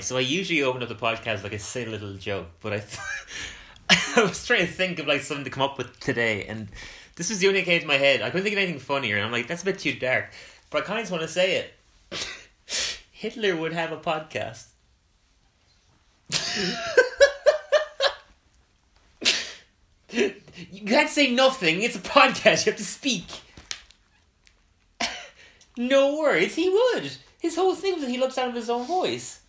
Right, so I usually open up the podcast like a silly little joke, but I, th- I was trying to think of like something to come up with today, and this was the only thing that came to my head. I couldn't think of anything funnier, and I'm like, that's a bit too dark, but I kind of just want to say it. Hitler would have a podcast. you can't say nothing. It's a podcast. You have to speak. no words. He would. His whole thing was that he loves out of his own voice.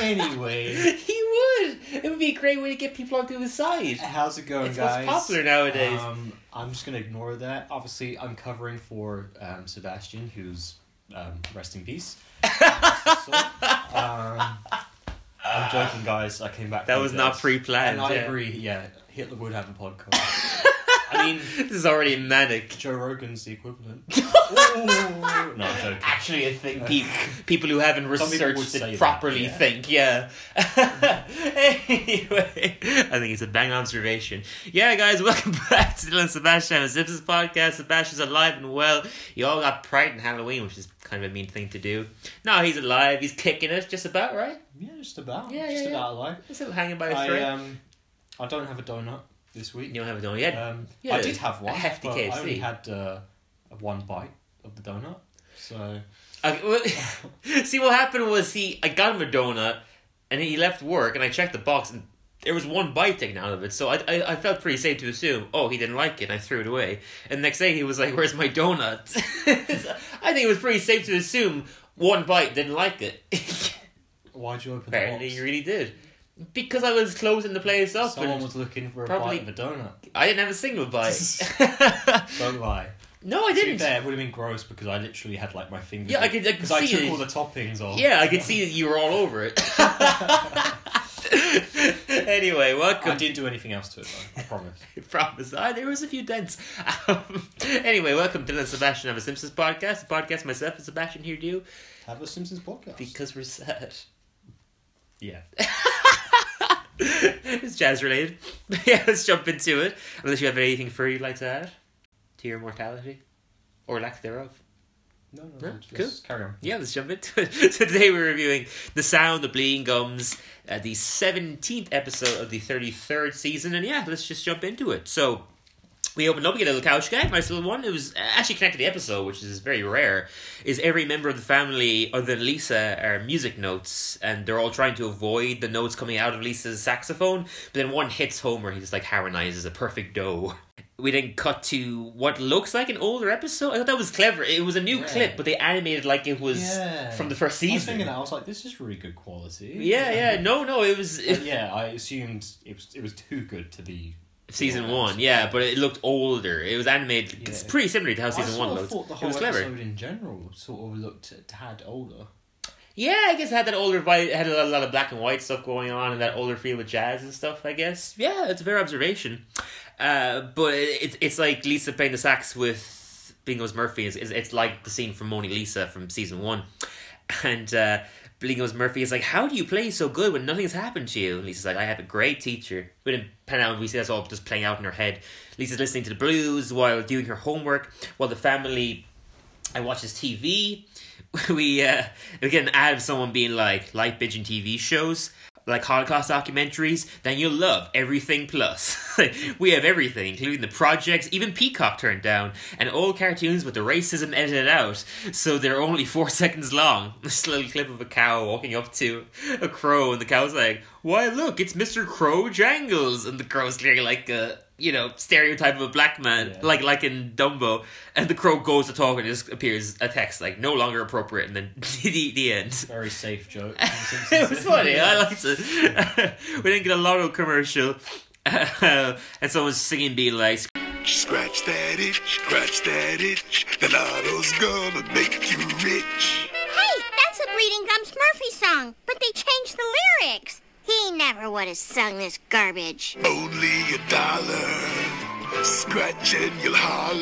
Anyway, he would. It would be a great way to get people onto his side. how's it going, It's what's guys? popular nowadays. Um, I'm just gonna ignore that. Obviously, I'm covering for um, Sebastian, who's um, rest in peace. Um, I'm joking, guys. I came back. That was not pre-planned, And I yeah. agree. Yeah, Hitler would have a podcast. I mean, This is already manic. Joe Rogan's the equivalent. Ooh, no, I'm joking. Actually, a thing people, people who haven't Some people would researched say it that, properly yeah. think, yeah. anyway, I think it's a bang observation. Yeah, guys, welcome back to Dylan Sebastian and Simpsons podcast. Sebastian's alive and well. You all got Pride and Halloween, which is kind of a mean thing to do. No, he's alive. He's kicking it, just about right. Yeah, just about. Yeah, just yeah, yeah. about alive. He's still hanging by a I thread. um, I don't have a donut this week. you don't have a donut yet. Um, Yeah, I did have a one. hefty but KFC. I only had uh, one bite of the donut. So well, see, what happened was he, I got him a donut, and he left work, and I checked the box, and there was one bite taken out of it. So I, I, I felt pretty safe to assume, oh, he didn't like it, and I threw it away. And the next day he was like, "Where's my donut?" So I think it was pretty safe to assume one bite didn't like it. why'd you open Apparently, the he box? really did. Because I was closing the place up, Someone was looking for a probably- bite of a donut. I didn't have a single bite. Don't lie. No, I To be didn't. fair, it would have been gross because I literally had like my fingers. Yeah, I could- I could because I took it. all the toppings off. Yeah, I could see that you were all over it. anyway, welcome. I didn't do anything else to it though. I promise. I promise. Ah, there was a few dents. Um, anyway, welcome to the Sebastian of a Simpsons podcast. The podcast myself and Sebastian here do Have a Simpsons podcast. because we're sad. yeah. it's jazz related. yeah, let's jump into it. Unless you have anything further you'd like to add to mortality or lack thereof. No, no, No, cool. carry on. Yeah, let's jump into it. So today we're reviewing The Sound of Bleeding Gums, uh, the 17th episode of the 33rd season. And yeah, let's just jump into it. So we opened up, we get a little couch gag, nice little one. It was actually connected to the episode, which is very rare. Is every member of the family, other than Lisa, are music notes, and they're all trying to avoid the notes coming out of Lisa's saxophone. But then one hits Homer, he just like harmonizes a perfect do. We then cut to what looks like an older episode. I thought that was clever. It was a new Yeah. clip, but they animated like it was Yeah. from the first I was season. thinking that. I was like, this is really good quality. Yeah, yeah, no, no, it was But yeah, I assumed it was it was too good to be season one. Yeah, but it looked older. It was animated. It's pretty similar to how season I one looked. thought the It was clever. episode in general sort of looked a tad older. Yeah, I guess it had that older vibe. It had a lot, a lot of black and white stuff going on, and that older feel with jazz and stuff. I guess. Yeah, it's a fair observation. Uh, but it, it's it's like Lisa playing the sax with Bingo's Murphy. It's, it's, like the scene from Mona Lisa from season one, and. Uh, Bingo's Murphy is like, How do you play so good when nothing's happened to you? And Lisa's like, I have a great teacher. We didn't pan out, we see that's all just playing out in her head. Lisa's listening to the blues while doing her homework, while the family I watches TV. We uh, we get an ad of someone being like, like bitching TV shows, like Holocaust documentaries, then you'll love everything plus. we have everything, including the projects, even Peacock turned down, and old cartoons with the racism edited out, so they're only four seconds long. This little clip of a cow walking up to a crow, and the cow's like, "Why look, it's Mister Crow Jangles," and the crow's clearly like a you know stereotype of a black man, Yeah. like like in Dumbo, and the crow goes to talk and just appears a text like no longer appropriate, and then the the end. Very safe joke. it was funny. I liked it. we didn't get a lotto commercial, and someone's singing, being like, Scratch that itch, scratch that itch. The lotto's gonna make you rich. Hey, that's a Bleeding Gums Murphy song, but they changed the lyrics. He never would have sung this garbage. Only a dollar. Scratch and you'll holler.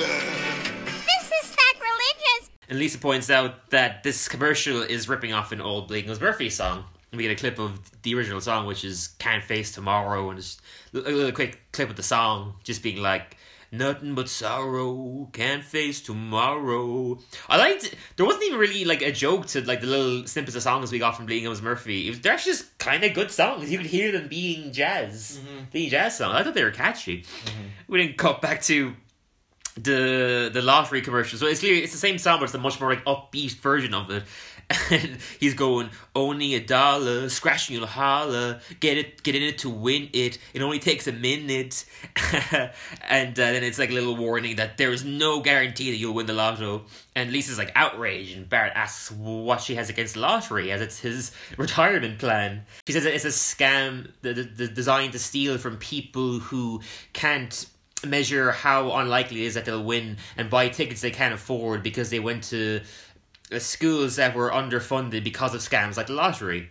This is sacrilegious. And Lisa points out that this commercial is ripping off an old Bleeding Gums Murphy song. We get a clip of the original song, which is Can't Face Tomorrow, and just a little quick clip of the song, just being like, Nothing but sorrow, can't face tomorrow. I liked. There wasn't even really like a joke to like the little snippets of songs we got from Bleeding Murphy. It was, they're actually just kind of good songs. You could hear them being jazz, mm-hmm. being jazz songs. I thought they were catchy. Mm-hmm. We didn't cut back to the the lottery commercial. So it's clear it's the same song, but it's a much more like upbeat version of it. And he's going, only a dollar, scratching you'll holler, get it, get in it to win it. It only takes a minute, and uh, then it's like a little warning that there is no guarantee that you'll win the lotto. And Lisa's like outraged, and Bart asks what she has against lottery, as it's his retirement plan. She says it's a scam, the, the, the designed to steal from people who can't measure how unlikely it is that they'll win and buy tickets they can't afford because they went to uh, schools that were underfunded because of scams like the lottery.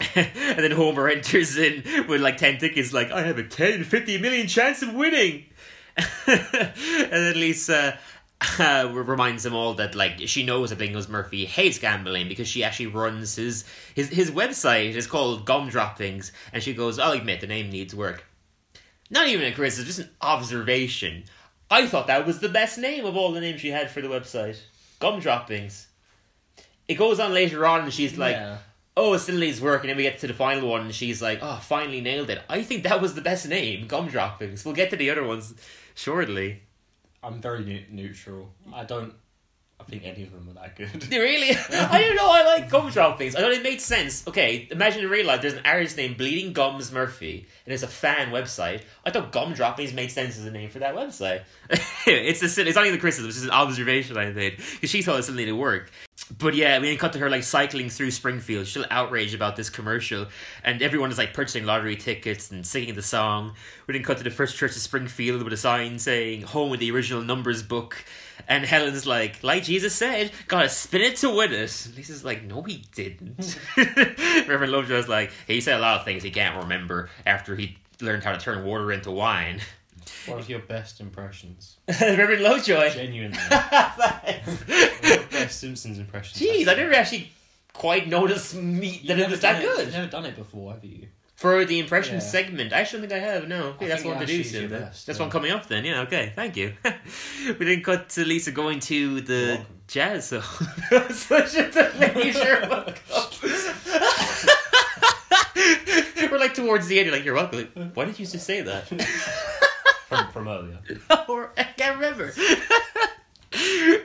and then Homer enters in with like 10 tickets, like, I have a 10, 50 million chance of winning. and then Lisa uh, reminds them all that like she knows that Bingos Murphy hates gambling because she actually runs his his his website is called Gumdroppings and she goes I'll admit the name needs work not even a criticism, just an observation. I thought that was the best name of all the names she had for the website. Gumdroppings. It goes on later on and she's like, Yeah. oh, it still needs work. And then we get to the final one and she's like, oh, finally nailed it. I think that was the best name, Gumdroppings. We'll get to the other ones shortly. I'm very ne- neutral. I don't. I think any of them are that good. Really? I don't know. I like gumdroppings. I thought it made sense. Okay, imagine in real life there's an artist named Bleeding Gums Murphy, and it's a fan website. I thought gumdroppings made sense as a name for that website. it's a, it's not even a criticism. It's just an observation I made because she thought it something to work. But yeah, we then cut to her like cycling through Springfield. She's outraged about this commercial, and everyone is like purchasing lottery tickets and singing the song. We then cut to the first church of Springfield with a sign saying "Home with the original numbers book," and Helen's like, "Like Jesus said, gotta spin it to win it." And Lisa's like, "No, he didn't." Reverend Lovejoy's like, "He said a lot of things he can't remember after he learned how to turn water into wine." What of your best impressions. Reverend Lovejoy. Genuinely. One of your best Simpsons impressions. Jeez, I never actually quite noticed me that it was that good. You've never done it before, have you? For the impression Yeah. segment, I actually don't think I have. No, okay, that's one to do soon. best, that's yeah. one coming up. Then, yeah, okay, thank you. we then cut to Lisa going to the jazz zone. Such a leisure. We're like towards the end. You're like, you're welcome. Like, Why did you just say that? From, from earlier. or I can't remember.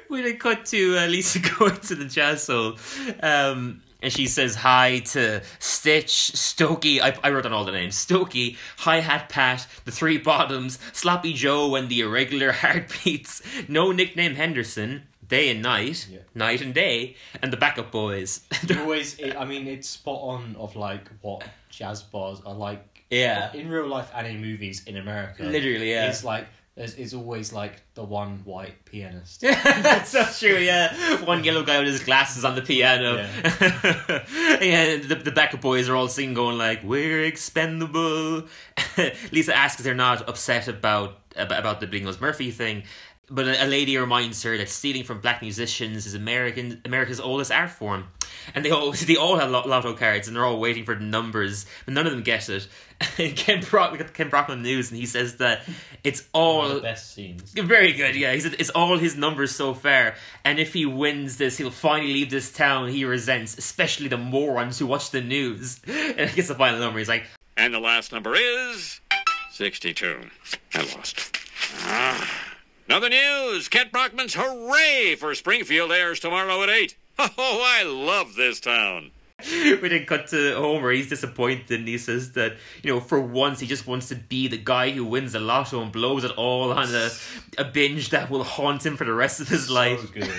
we then cut to uh, Lisa going to the jazz hole. Um, and she says hi to Stitch, Stokey. I, I wrote down all the names. Stokey, Hi Hat Pat, the Three Bottoms, Sloppy Joe, and the Irregular Heartbeats. No nickname Henderson. Day and night, Yeah. night and day, and the backup boys. Always, I mean, it's spot on of like what jazz bars are like. Yeah. In real life and in movies in America. Literally, yeah. It's like there's it's always like the one white pianist. That's so true, yeah. One yellow guy with his glasses on the piano. Yeah, the, the backup boys are all singing, going like, We're expendable. Lisa asks if they're not upset about about, about the Bingos Murphy thing. But a, a lady reminds her that stealing from black musicians is American America's oldest art form. And they all they all have lotto cards and they're all waiting for the numbers, but none of them get it. And Ken Brock we got Ken Brock on news and he says that it's all One of the best scenes. very good, yeah. He said it's all his numbers so far, and if he wins this, he'll finally leave this town he resents, especially the morons who watch the news. And I guess the final number, he's like, And the last number is 62. I lost. Ah. Now the news. Kent Brockman's Hooray for Springfield airs tomorrow at 8. Oh, I love this town. we then cut to Homer. He's disappointed, and he says that you know, for once, he just wants to be the guy who wins the lotto and blows it all on a a binge that will haunt him for the rest of his life. So good.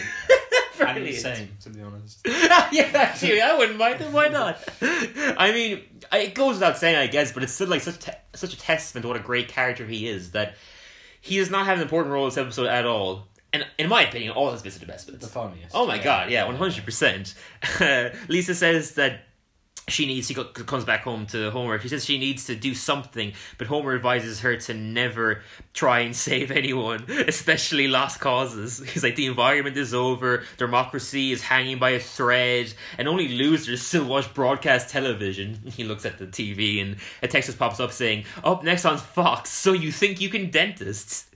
and Brilliant. insane, to be honest. yeah, actually, I wouldn't mind it. Why not? I mean, it goes without saying, I guess, but it's still like such te- such a testament to what a great character he is that he does not have an important role in this episode at all. And in my opinion, all his bits are the best bits. The funniest. Oh my Yeah. god, yeah, one hundred percent. Lisa says that she needs she comes back home to Homer. She says she needs to do something, but Homer advises her to never try and save anyone, especially lost causes. He's like the environment is over, democracy is hanging by a thread, and only losers still watch broadcast television. He looks at the TV and a text pops up saying, "Up next on Fox, so you think you can dentists?"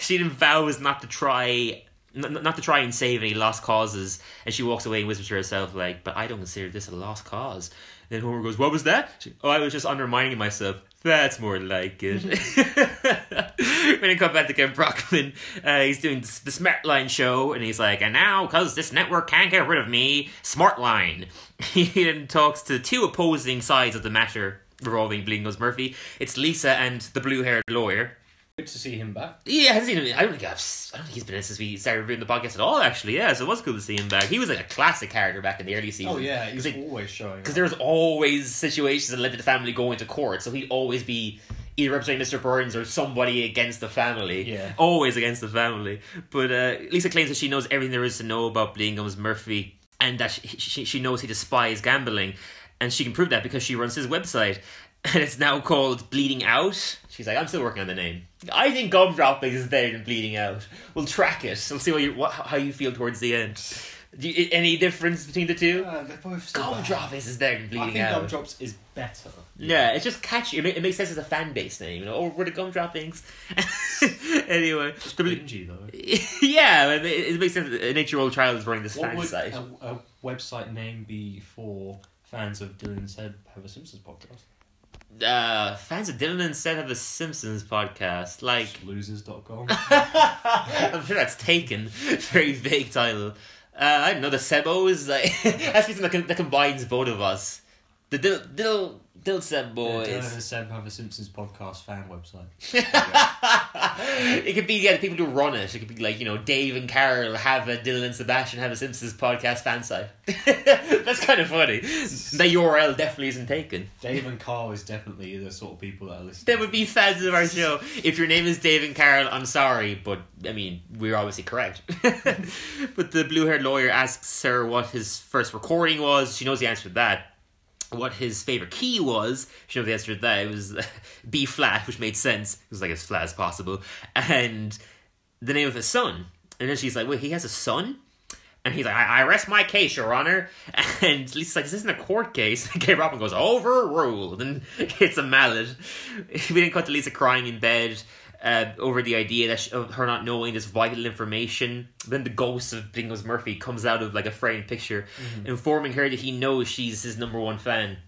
she then vows not to try n- not to try and save any lost causes, and she walks away and whispers to herself, like, but I don't consider this a lost cause. And then Homer goes, What was that? She, oh, I was just undermining myself. That's more like it. when he come back to Kent Brockman, uh, he's doing the, the Smart show, and he's like, and now, because this network can't get rid of me, Smartline. He then talks to two opposing sides of the matter revolving Bleeding Gums Murphy. It's Lisa and the blue haired lawyer. Good to see him back. Yeah, I haven't seen him. I don't think I've. I don't think he's been in since we started reviewing the podcast at all. Actually, yeah. So it was cool to see him back. He was like a classic character back in the early season. Oh yeah, he's because always showing. because there was always situations that led to the family going to court. So he'd always be either representing Mr. Burns or somebody against the family. Yeah. always against the family. But uh, Lisa claims that she knows everything there is to know about Bleeding Murphy, and that she, she she knows he despises gambling, and she can prove that because she runs his website. And it's now called Bleeding Out. She's like, I'm still working on the name. I think gumdropping is better than bleeding out. We'll track it. We'll see what you what, how you feel towards the end. Do you, any difference between the two? Uh, they're both so bad. Is better than I bleeding think out. Gumdrops is better. Yeah, it's just catchy. It, ma- it makes sense as a fan base name. You know, oh, we're the gumdroppings. anyway, ble- Cringy though. yeah, it, it makes sense. An eight-year-old child is running this What fan would site. a, a website name be for fans of Dylan said have a Simpsons podcast? Uh, fans of Dylan and Seth have a Simpsons podcast. Like, Losers.com. I'm sure that's taken. Very vague title. Uh, I don't know. The Sebos. Like, that's something that, that combines both of us. The Dill Dill Dill Seb boys. Dylan and Seb have a Simpsons podcast fan website. it could be yeah the people who run it. It could be like you know Dave and Carol have a Dylan and Sebastian have a Simpsons podcast fan site. That's kind of funny. The URL definitely isn't taken. Dave and Carl is definitely the sort of people that are listening. They would be fans of our show. If your name is Dave and Carol, I'm sorry, but I mean we're obviously correct. but the blue-haired lawyer asks her what his first recording was. She knows the answer to that. What his favorite key was, she knows the answer to that. It was B flat, which made sense. It was like as flat as possible, and the name of his son. And then she's like, "Wait, he has a son?" And he's like, I, I rest my case, Your Honor. And Lisa's like, this isn't a court case. And Kay Robin goes, overruled. And hits a mallet. We didn't cut to Lisa crying in bed uh, over the idea that she, of her not knowing this vital information. Then the ghost of Bingos Murphy comes out of like a framed picture, informing her that he knows she's his number one fan.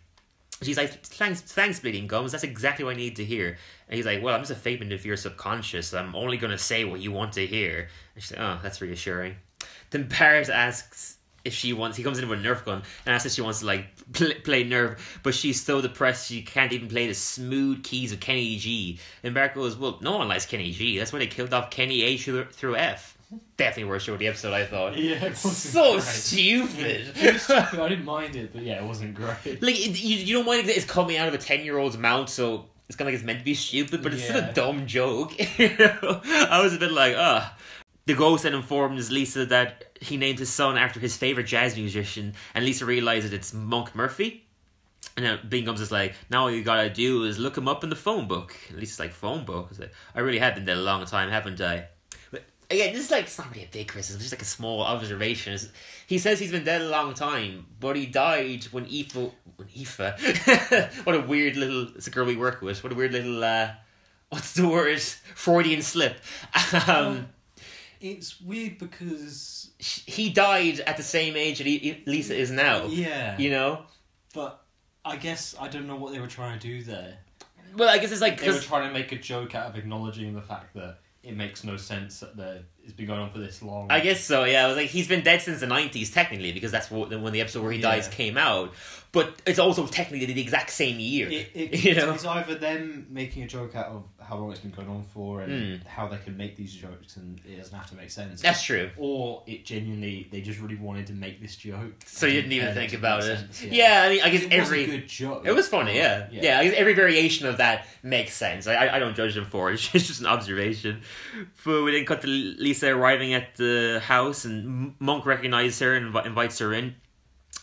She's like, thanks, thanks, Bleeding Gums. That's exactly what I need to hear. And he's like, well, I'm just a figment of your subconscious. I'm only going to say what you want to hear. And she's like, oh, that's reassuring. Then Bart asks if she wants. He comes in with a Nerf gun and asks if she wants to like play, play Nerf, but she's so depressed she can't even play the smooth keys of Kenny G. And Bart goes, "Well, no one likes Kenny G. That's why they killed off Kenny A through, through F." Definitely worst show of the episode, I thought. Yeah, it So great. stupid. I didn't mind it, but yeah, it wasn't great. like it, you, you don't mind that it's coming out of a ten year old's mouth, so it's kind of like it's meant to be stupid, but it's still a dumb joke. I was a bit like, ah. The ghost then informs Lisa that he named his son after his favorite jazz musician, and Lisa realizes it's Monk Murphy. And then Bing comes is like, now all you gotta do is look him up in the phone book. And Lisa's like, phone book? I like, I really have been dead a long time, haven't I? But again, this is like, it's not really a big criticism, it's just like a small observation. It's- He says he's been dead a long time, but he died when Aoife, when Aoife, what a weird little, it's a girl we work with, what a weird little, uh, what's the word? Freudian slip. Um, It's weird because he died at the same age that he, Lisa is now. yeah, You know? but I guess I don't know what they were trying to do there. Well, I guess it's like, They were trying to make a joke out of acknowledging the fact that it makes no sense that the, it's been going on for this long. I guess so. Yeah, I was like, he's been dead since the nineties, technically, because that's what, when the episode where he dies came out. But it's also technically the exact same year. It, it, you know, it's either them making a joke out of how long it's been going on for and Hmm. how they can make these jokes and it doesn't have to make sense. that's true. or it genuinely they just really wanted to make this joke. So you didn't even think about it. sense, Yeah. I mean, I guess It every was a good joke. it was funny. Yeah. yeah, I guess every variation of that makes sense. I, I I don't judge them for it. It's just an observation. But we then cut to Lisa arriving at the house, and Monk recognizes her and invi- invites her in.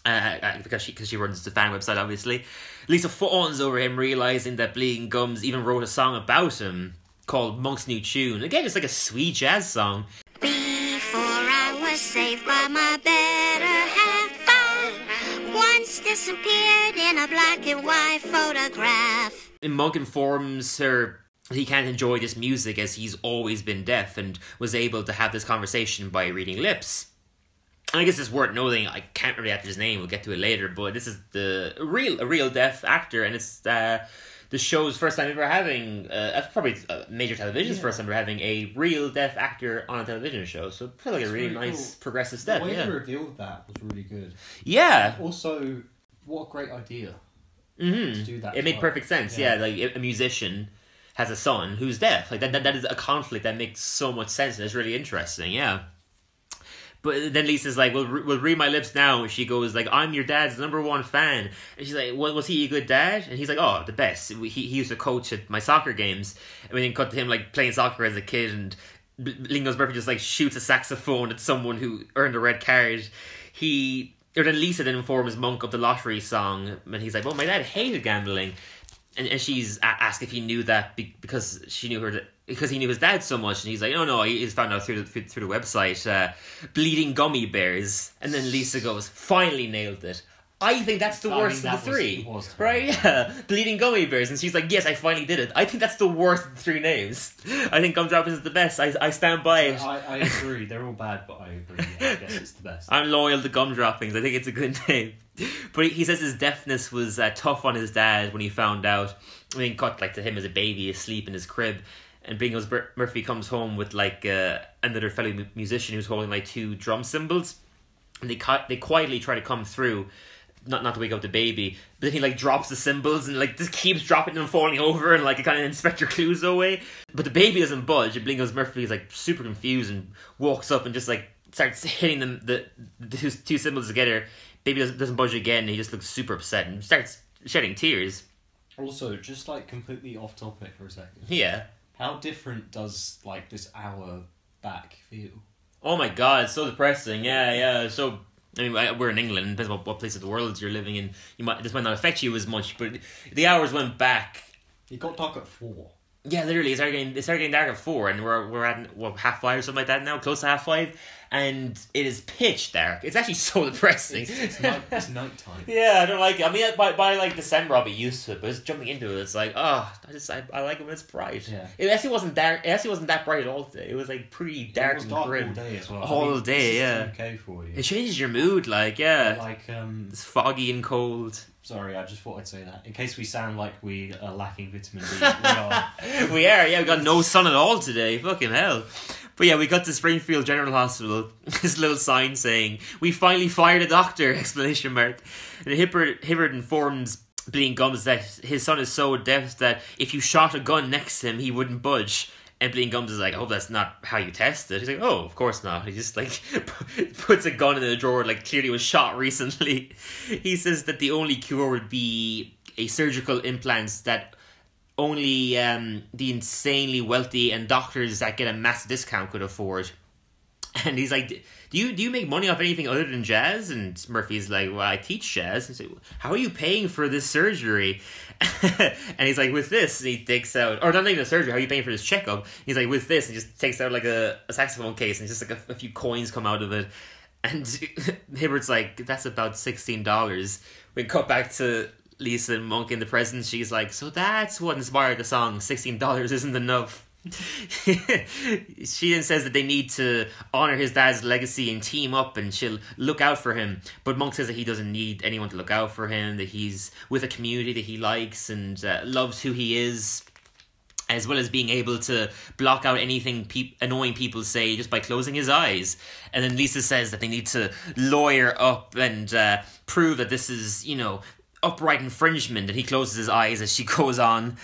Uh, uh, because she because she runs the fan website, obviously. Lisa fawns over him, realizing that Bleeding Gums even wrote a song about him called Monk's New Tune. Again, it's like a sweet jazz song. Before I was saved by my better half, I once disappeared in a black and white photograph. And Monk informs her he can't enjoy this music as he's always been deaf and was able to have this conversation by reading lips. And I guess it's worth noting. I can't remember his name. We'll get to it later. But this is the real, a real deaf actor, and it's uh, the show's first time ever having. Uh, that's probably uh, major television's first time ever having a real deaf actor on a television show. So it felt like a really, really nice cool. progressive The step. way Yeah, they revealed that was really good. yeah. Also, what a great idea hmm to do that. It made perfect sense. Yeah. Yeah. like a musician has a son who's deaf. Like that, that, that is a conflict that makes so much sense and it's really interesting. Yeah. But then Lisa's like, "Well, re- well, read my lips now." She goes like, "I'm your dad's number one fan." And she's like, "Well, was he a good dad?" And he's like, "Oh, the best. He, he used to coach at my soccer games." And we then cut to him like playing soccer as a kid, and Lingos Murphy just like shoots a saxophone at someone who earned a red card. He or then Lisa then informs Monk of the lottery song, and he's like, "Well, my dad hated gambling." and, and she's asked if he knew that be- because she knew her because he knew his dad so much and he's like oh no he- he's found out through the, through, the website uh, bleeding gummy bears and then lisa goes finally nailed it I think that's the I worst of the was- three, was right? Yeah, bleeding gummy bears, and she's like, "Yes, I finally did it." I think that's the worst of the three names. I think Gumdroppings is the best. I, I stand by it. I, I agree. They're all bad, but I agree. Yeah, I guess it's the best. I'm loyal to Gumdroppings. I think it's a good name. But he, he says his deafness was uh, tough on his dad when he found out. I mean, cut like to him as a baby asleep in his crib, and Bingos Bur- Murphy comes home with like uh, another fellow mu- musician who's holding like two drum cymbals, and they they quietly try to come through. Not, not to wake up the baby, but then he like drops the cymbals and like just keeps dropping them, falling over, and like kind of Inspector Clouseau way. But the baby doesn't budge. And Blingos Murphy is like super confused and walks up and just like starts hitting them the, the two, two cymbals together. Baby doesn't, doesn't budge again. And he just looks super upset and starts shedding tears. Also, just like completely off topic for a second. Yeah. How different does like this hour back feel? Oh my god, it's so depressing. Yeah, yeah. So I mean, I- we're in England. Depends what, what place of the world you're living in. You might this might not affect you as much, but the hours went back. It got dark at four. Yeah, literally, it started getting it started getting dark at four, and we're we're at what half five or something like that now, close to half five, and it is pitch dark. It's actually so depressing. It's, it's, night, it's nighttime. Yeah, I don't like it. I mean, by, by like December, I'll be used to it. But just jumping into it, it's like, oh, I just I, I like it when it's bright. Yeah. It actually wasn't dark. It actually wasn't that bright at all today. It was like pretty dark and dark grim. all day as well. All day, this is yeah. Okay for you. It changes your mood, like yeah, Like um, it's foggy and cold. Sorry, I just thought I'd say that in case we sound like we are lacking vitamin D. we are. we are, yeah, we got no sun at all today. Fucking hell. But yeah, we got to Springfield General Hospital. This little sign saying, "We finally fired a doctor!" Explanation mark. And Hibbert, Hibbert informs Bleeding Gums that his son is so deaf that if you shot a gun next to him, he wouldn't budge. And Bleeding Gums is like, "I hope that's not how you test it." He's like, "Oh, of course not." He just like puts a gun in the drawer, like clearly was shot recently. He says that the only cure would be a surgical implants that only um, the insanely wealthy and doctors that get a massive discount could afford. And he's like, "Do you do you make money off anything other than jazz?" And Murphy's like, "Well, I teach jazz." He's like, "How are you paying for this surgery?" and he's like, "With this," and he takes out, or not even a surgery. How are you paying for this checkup? He's like, "With this," and just takes out like a, a saxophone case, and just like a, a few coins come out of it. And Hibbert's like, "That's about sixteen dollars." We cut back to Lisa Monk in the present. She's like, "So that's what inspired the song. Sixteen dollars isn't enough." she then says that they need to honor his dad's legacy and team up and she'll look out for him but monk says that he doesn't need anyone to look out for him that he's with a community that he likes and uh, loves who he is as well as being able to block out anything peop annoying people say just by closing his eyes. And then Lisa says that they need to lawyer up and uh, prove that this is, you know, copyright infringement. And he closes his eyes as she goes on.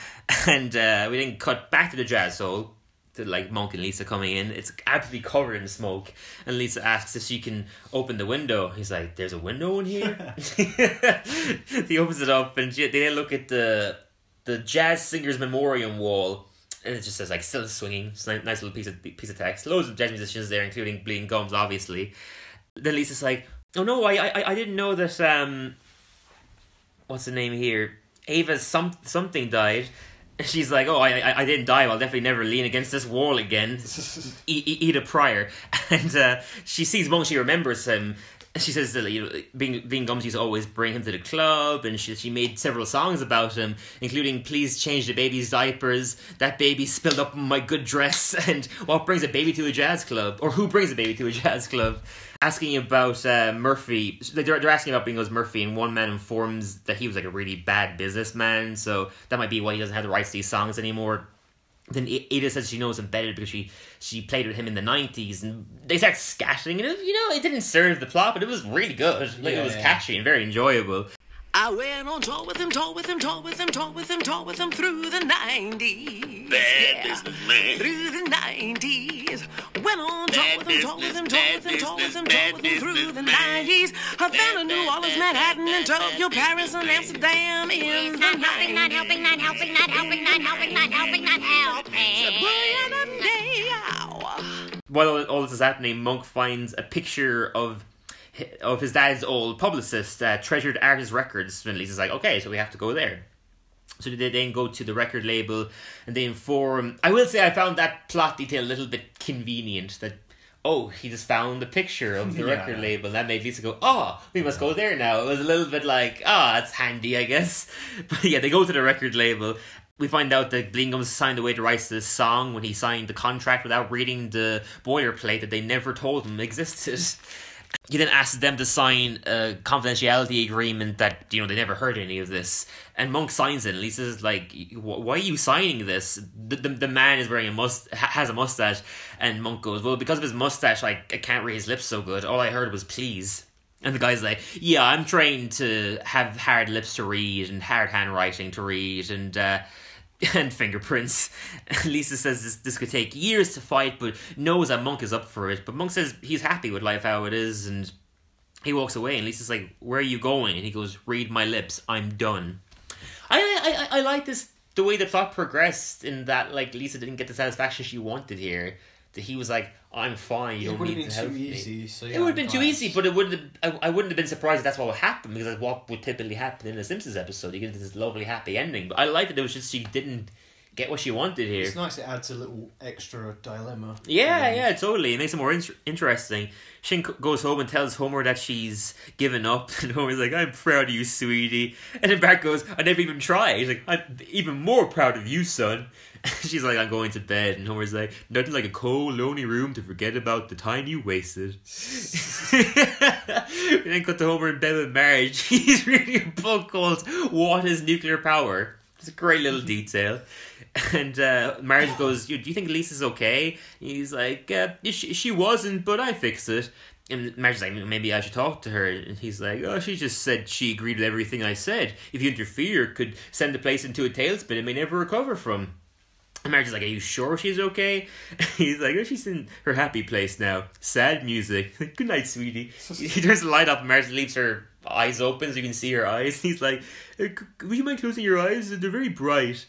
And uh, we then cut back to the jazz hole. To like Monk and Lisa coming in, it's absolutely covered in smoke. And Lisa asks if she can open the window. He's like, "There's a window in here." he opens it up, and she, they then look at the the jazz singers memoriam wall and it just says like still swinging it's a nice little piece of piece of text loads of jazz musicians there including bleeding gums obviously then lisa's like Oh no, I I I didn't know that. Um, what's the name here? Ava some something died. She's like, oh, I, I I didn't die. I'll definitely never lean against this wall again. eat, eat, eat a prior, and uh, she sees Monk. She remembers him. She says that you know, being being Gums used to always bring him to the club, and she she made several songs about him, including "Please change the baby's diapers," "That baby spilled up my good dress," and "What brings a baby to a jazz club?" or "Who brings a baby to a jazz club?" Asking about uh, Murphy, they're, they're asking about Bingo's Murphy, and one man informs that he was like a really bad businessman, so that might be why he doesn't have the rights to these songs anymore then Ada says she knows him better because she she played with him in the nineties, and they start scatting, and it, you know it didn't serve the plot, but it was really good. Like Yeah, it was yeah. catchy and very enjoyable. I went on tour with him, tour with him, tour with him, tour with him, tour with him through the 90s. Bad yeah. businessman. Through the 90s. Went on tour with him, tour with him, tour with him, tour with him, tour with him through the 90s. Havana, New Orleans, Manhattan, and Tokyo, Paris, and Amsterdam in the Not helping, not helping, 90s. not helping, not helping, not helping, not helping, not helping. Brian and Day. While all- all this is happening, Monk finds a picture of hi- of his dad's old publicist, uh, Treasured Artist Records, and Lisa's like, okay, so we have to go there. So they then go to the record label and they inform. I will say I found that plot detail a little bit convenient. That oh, he just found the picture of the Yeah. record label. That made Lisa go, oh, we must go there now. It was a little bit like, ah, it's handy, I guess. But yeah, they go to the record label. We find out that Blingham's signed away the rights to this song when he signed the contract without reading the boilerplate that they never told him existed. He then asks them to sign a confidentiality agreement that you know they never heard any of this, and Monk signs it. And Lisa's like, "Why are you signing this?" The, the, the man is wearing a must has a mustache, and Monk goes, "Well, because of his mustache, I, I can't read his lips so good. All I heard was please." And the guy's like, "Yeah, I'm trained to have hard lips to read and hard handwriting to read, and." uh and fingerprints. Lisa says this this could take years to fight, but knows that Monk is up for it. But Monk says he's happy with life how it is, and he walks away. And Lisa's like, "Where are you going?" And he goes, "Read my lips. I'm done." I I I, like this the way the plot progressed in that like Lisa didn't get the satisfaction she wanted here. That he was like, "I'm fine. You It don't need to help too me." easy. So It would have been too easy, but it wouldn't. Have, I, I wouldn't have been surprised if that's what would happen because that's what would typically happen in a Simpsons episode. You get this lovely happy ending, but I like that it was just she didn't get what she wanted here. It's nice. It adds a little extra dilemma. Yeah, yeah, totally. It makes it more inter- interesting. Shin c- goes home and tells Homer that she's given up, and Homer's like, "I'm proud of you, sweetie." And then Bart goes, "I never even tried." He's like, "I'm even more proud of you, son." She's like, "I'm going to bed," and Homer's like, "Nothing like a cold, lonely room to forget about the time you wasted." we then cut to Homer in bed with Marge. He's reading a book called "What Is Nuclear Power." It's a great little detail. And uh, Marge goes, "Do you think Lisa's okay?" He's like, uh, she, "She wasn't, but I fixed it." And Marge's like, "Maybe I should talk to her." And he's like, "Oh, she just said she agreed with everything I said. If you interfere, it could send the place into a tailspin it may never recover from." Is like, Are you sure she's okay? He's like, Oh, she's in her happy place now. Sad music. Good night, sweetie. he turns the light up and Marge leaves her eyes open so you can see her eyes. He's like, "Uh, Would you mind closing your eyes? They're very bright.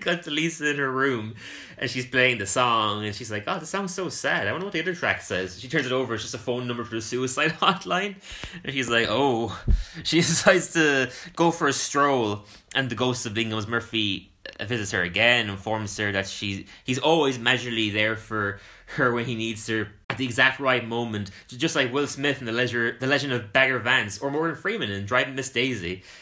Cut to Lisa in her room and she's playing the song and she's like, Oh, this sounds so sad. I wonder what the other track says. She turns it over, it's just a phone number for the suicide hotline. And she's like, Oh. She decides to go for a stroll and the ghost of Bingham's Murphy visits her again, informs her that she's he's always majorly there for her when he needs her at the exact right moment, just like Will Smith in the Leisure, the Legend of Bagger Vance, or Morgan Freeman in Driving Miss Daisy.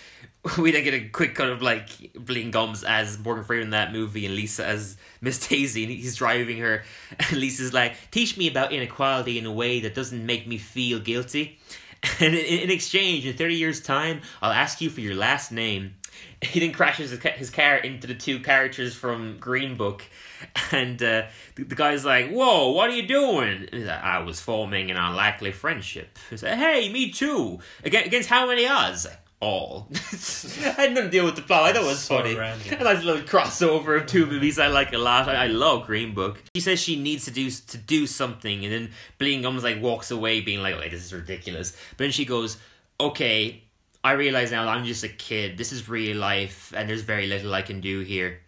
We then get a quick cut of like Bling Gums as Morgan Freeman in that movie and Lisa as Miss Daisy, and he's driving her. And Lisa's like, "Teach me about inequality in a way that doesn't make me feel guilty." And in, in exchange, in 30 years' time, I'll ask you for your last name. He then crashes his, his car into the two characters from Green Book. And uh, the, the guy's like, Whoa, what are you doing? And he's like, I was forming an unlikely friendship. He's like, Hey, me too. Against, against how many odds? All. I had nothing to deal with the plot. I thought it was So funny. random. A nice little crossover of two movies I like a lot. I, I love Green Book. She says she needs to do to do something, and then Bling Gums like walks away, being like, "Wait, this is ridiculous." But then she goes, "Okay, I realize now I'm just a kid. This is real life, and there's very little I can do here."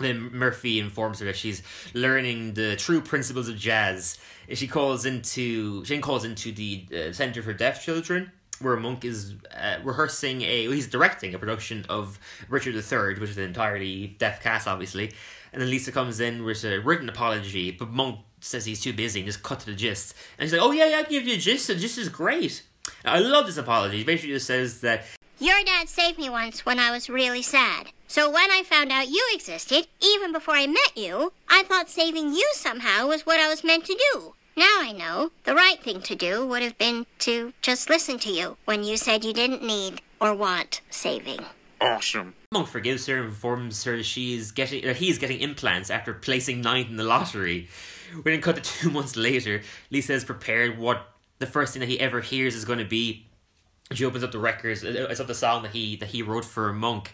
then Murphy informs her that she's learning the true principles of jazz. She calls into she calls into the uh, Center for Deaf Children, where Monk is uh, rehearsing a well, he's directing a production of Richard III, which is an entirely deaf cast, obviously. And then Lisa comes in with a written apology, but Monk says he's too busy and just cut to the gist. And she's like, "Oh yeah, yeah, I give you a gist. The gist is great." I love this apology. He basically just says that Your dad saved me once when I was really sad. So when I found out you existed, even before I met you, I thought saving you somehow was what I was meant to do. Now I know the right thing to do would have been to just listen to you when you said you didn't need or want saving. Awesome. Monk forgives her and informs her she's getting that he's getting implants after placing ninth in the lottery. We then cut to two months later. Lisa is prepared what the first thing that he ever hears is going to be. She opens up the records. uh, It's up the song that he that he wrote for Monk,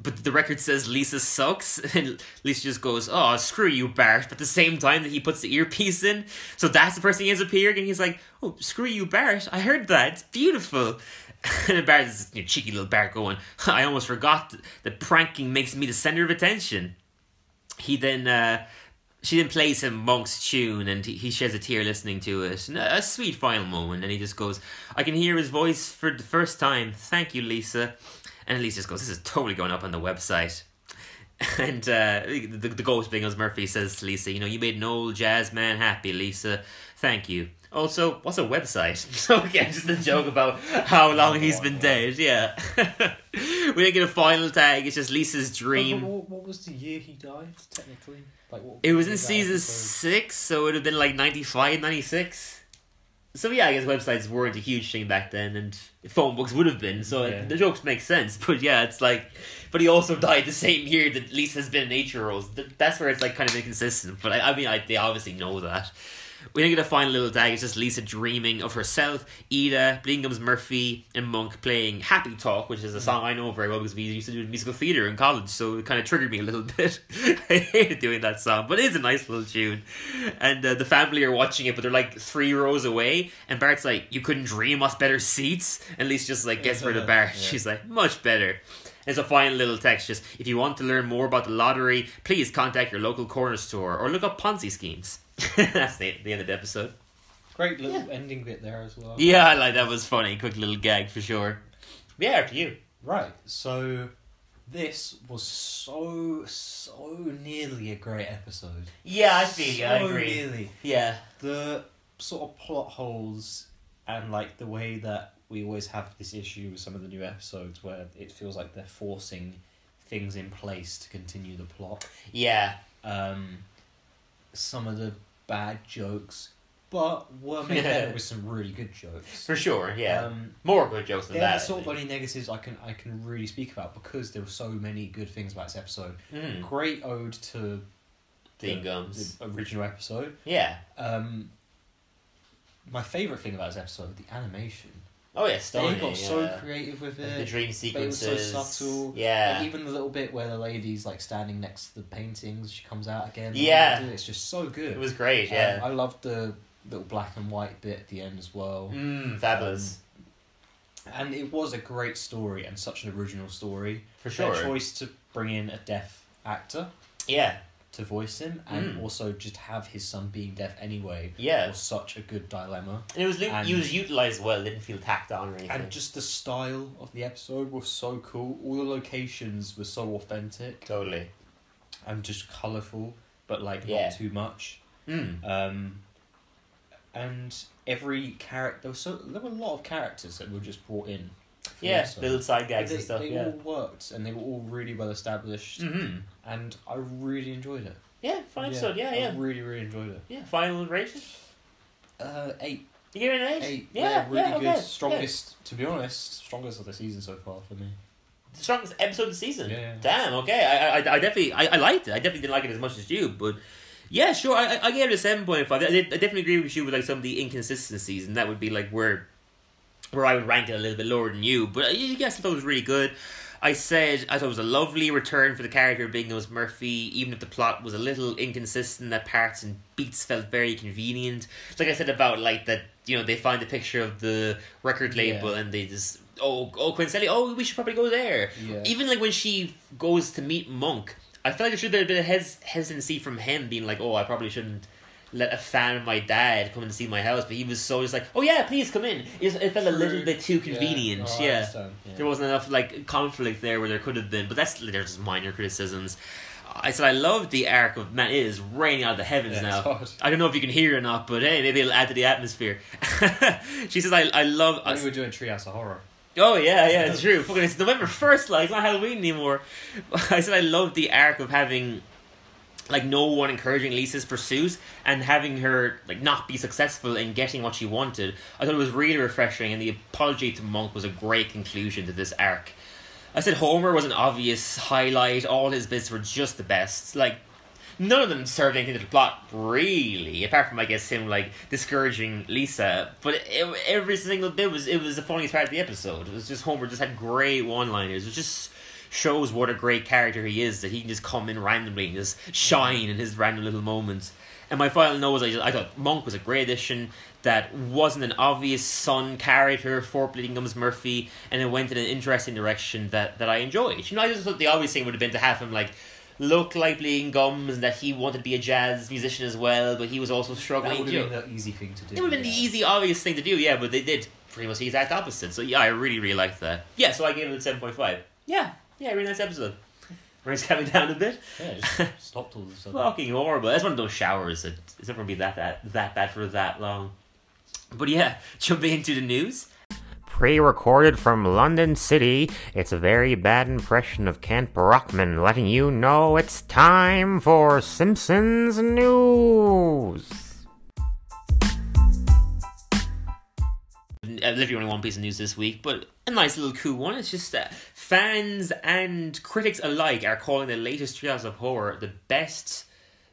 but the record says Lisa sucks, and Lisa just goes, "Oh, screw you, Bart!" But at the same time that he puts the earpiece in, so that's the first thing he ends up hearing, and he's like, "Oh, screw you, Bart! I heard that. It's beautiful." And Bart is you know, cheeky little Bart going, I almost forgot that pranking makes me the center of attention. He then, uh, she then plays him Monk's tune and he, he sheds a tear listening to it. And a, sweet final moment. And he just goes, I can hear his voice for the first time. Thank you, Lisa. And Lisa just goes, This is totally going up on the website. And uh, the, the ghost being as Murphy says to Lisa, you know, you made an old jazz man happy, Lisa. Thank you. Also, what's a website? So again, just a joke about how long he's been dead. Yeah, we didn't get a final tag. It's just Lisa's dream. but what, what was the year he died, technically? Like what, It was in season six, so it would have been like 95, 96. So yeah, I guess websites weren't a huge thing back then, and phone books would have been. So Yeah. the jokes make sense. But yeah, it's like, but he also died the same year that Lisa's been in Nature Rose. Th- That's where it's like kind of inconsistent. But I, I mean, I, they obviously know that. We then get a final little tag. It's just Lisa dreaming of herself, Ida, Blingham's Murphy, and Monk playing Happy Talk, which is a song I know very well because we used to do musical theatre in college, so it kind of triggered me a little bit. I hated doing that song, but it is a nice little tune. And uh, the family are watching it, but they're like three rows away, and Bart's like, You couldn't dream us better seats? And Lisa just like gets rid of Bart. Yeah. She's like, Much better. There's a final little text just if you want to learn more about the lottery, please contact your local corner store or look up Ponzi schemes. That's the, the end of the episode. Great little ending bit there as well. Yeah, I like that was funny. Quick little gag for sure. Yeah, to you. Right, so this was so so nearly a great episode. Yeah, I feel you. I agree. Nearly. Yeah. The sort of plot holes and like the way that we always have this issue with some of the new episodes where it feels like they're forcing things in place to continue the plot. Yeah. Um, some of the bad jokes, but were made better with some really good jokes. For sure, yeah. Um, More good jokes than that. the sort of only negatives I can I can really speak about because there were so many good things about this episode. Mm. Great ode to Dean the, Gums. the original episode. Yeah. Um, my favorite thing about this episode, the animation. Oh yeah, They stunning. got so creative with it. the it. dream They were sequences. so subtle. Yeah. Like, even the little bit where the lady's like standing next to the paintings, she comes out again. Yeah. It's just so good. it was great. Um, Yeah. I loved the little black and white bit at the end as well. Mm, fabulous. And it was a great story and such an original story. For Their sure. choice to bring in a deaf actor yeah. To voice him and Mm. also just have his son being deaf anyway Yeah. was such a good dilemma. And it was And- it was utilized well. Didn't feel tacked on or anything. And just the style of the episode was so cool. All the locations were so authentic totally. and just colourful, but like Yeah. not too much. Mm. Um, and every character, there, was so, there were a lot of characters that were just brought in. Yeah. episode. Little side gags they, and stuff. they Yeah. all worked and they were all really well established, Mm-hmm. and I really enjoyed it. Yeah. Fine episode. Yeah. Yeah. I really, really enjoyed it. Yeah. Final rating. Uh, eight. You give it an eight. Eight. Yeah. yeah really yeah, good. okay, yeah. Strongest, to be honest, strongest of the season so far for me. The strongest episode of the season. Yeah. Damn. Okay. I, I, I definitely, I, I liked it. I definitely didn't like it as much as you, but yeah, sure. I, I- I gave it a seven point five. I, I definitely agree with you with like some of the inconsistencies, and that would be like where, where I would rank it a little bit lower than you. But uh, yes, I thought it was really good. I said I thought it was a lovely return for the character of Bingham's Murphy, even if the plot was a little inconsistent at parts and beats felt very convenient. Like I said about like that, you know, they find the picture of the record label Yeah. and they just oh oh Quincelli, oh we should probably go there. Yeah. Even like when she goes to meet Monk, I feel like there should have been a bit of hes- hesitancy from him, being like, "Oh, I probably shouldn't let a fan of my dad come and see my house," but he was so just like, "Oh yeah, please come in." It, it felt a little bit too convenient. no, I Yeah, yeah. there wasn't enough like conflict there where there could have been, but that's there's just minor criticisms. I said I love the arc of man. It is raining out of the heavens Yeah, now. I don't know if you can hear it or not, but hey, maybe it'll add to the atmosphere. she says, "I I love." I we're doing Treehouse of Horror. Oh yeah, yeah, it's true. Fucking, it's November first, like it's not Halloween anymore. I said I love the arc of having like no one encouraging Lisa's pursuit and having her like not be successful in getting what she wanted. I thought it was really refreshing, and the apology to Monk was a great conclusion to this arc. I said Homer was an obvious highlight. All his bits were just the best. Like none of them served anything to the plot really, apart from I guess him like discouraging Lisa. But it, every single bit was it was the funniest part of the episode. It was just Homer just had great one liners. It was just shows what a great character he is that he can just come in randomly and just shine in his random little moments. And my final note was I, just, I thought Monk was a great addition that wasn't an obvious son character for Bleeding Gums Murphy and it went in an interesting direction that, that I enjoyed. You know, I just thought the obvious thing would have been to have him like look like Bleeding Gums and that he wanted to be a jazz musician as well, but he was also struggling. That struggling. would you have been the easy thing to do. It would have been the easy, obvious thing to do, yeah, but they did pretty much the exact opposite. So yeah, I really, really liked that. Yeah, so I gave it a seven point five. Yeah, yeah, really nice episode. Rain's coming down a bit. Yeah, just stopped all of a sudden. Fucking horrible. That's one of those showers that it's not gonna be that that that bad for that long. But yeah, jumping into the news. Pre-recorded from London City, it's a very bad impression of Kent Brockman letting you know it's time for Simpsons news. uh, literally only one piece of news this week, but a nice little cool one. It's just that fans and critics alike are calling the latest Treehouse of Horror the best.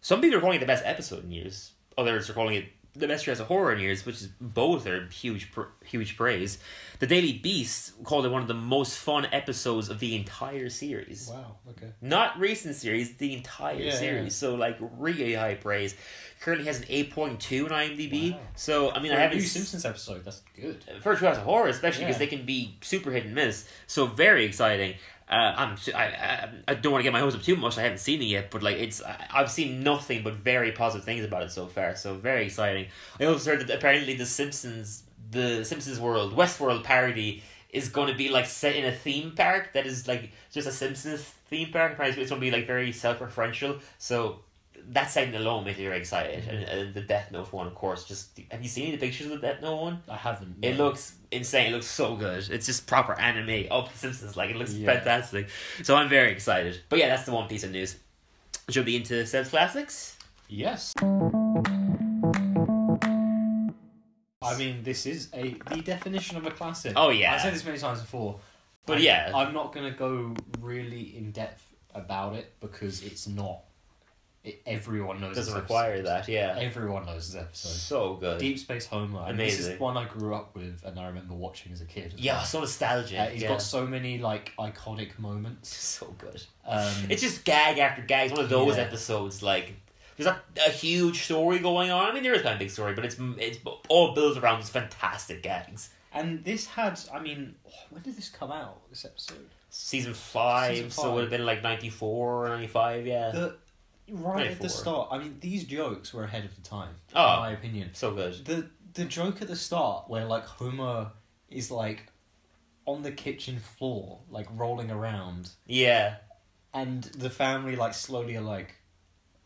Some people are calling it the best episode in years. Others are calling it the best Treehouse of Horror in years, which is both are huge, huge praise. The Daily Beast called it one of the most fun episodes of the entire series. Wow. Okay. Not recent series, the entire Yeah, series. yeah. So like really high praise. Currently has an eight point two on IMDb. Wow. So I mean, For I a haven't new Simpsons episode. That's good. First Treehouse of Horror, especially because Yeah. they can be super hit and miss. So very exciting. Uh, I'm I, I I don't want to get my hopes up too much. I haven't seen it yet, but like it's I- I've seen nothing but very positive things about it so far. So very exciting. I also heard that apparently the Simpsons, the Simpsons World, Westworld parody is going to be like set in a theme park that is like just a Simpsons theme park. Apparently it's going to be like very self-referential. So that setting alone makes me very excited. And, and the Death Note one, of course. Just have you seen the pictures of the Death Note one? I haven't. It looks insane. It looks so good. It's just proper anime. Oh, The Simpsons. Like, it looks Yeah. fantastic. So I'm very excited. But yeah, that's the one piece of news. Should we be into Seb's Classics? Yes. I mean, this is a the definition of a classic. Oh, yeah. I've said this many times before. But I- yeah. I'm not gonna go really in depth about it because it's not. Everyone knows. Doesn't require that, yeah. Everyone knows this episode. So good. Deep Space Homer. I mean, this Amazing. is one I grew up with, and I remember watching as a kid. as Yeah, well. so nostalgic. Uh, it's yeah. got so many like iconic moments. so good. Um, It's just gag after gag. It's one of those Yeah. episodes, like, there's not a huge story going on. I mean, there is kind of a big story, but it's it's all built around these fantastic gags. and this had. I mean, when did this come out? This episode. Season five, Season so it would have been like 94 or 95, yeah. The right at the start. I mean, these jokes were ahead of the time. Oh. in my opinion. so good. The the joke at the start where like Homer is like on the kitchen floor, like rolling around, Yeah. and the family like slowly are like,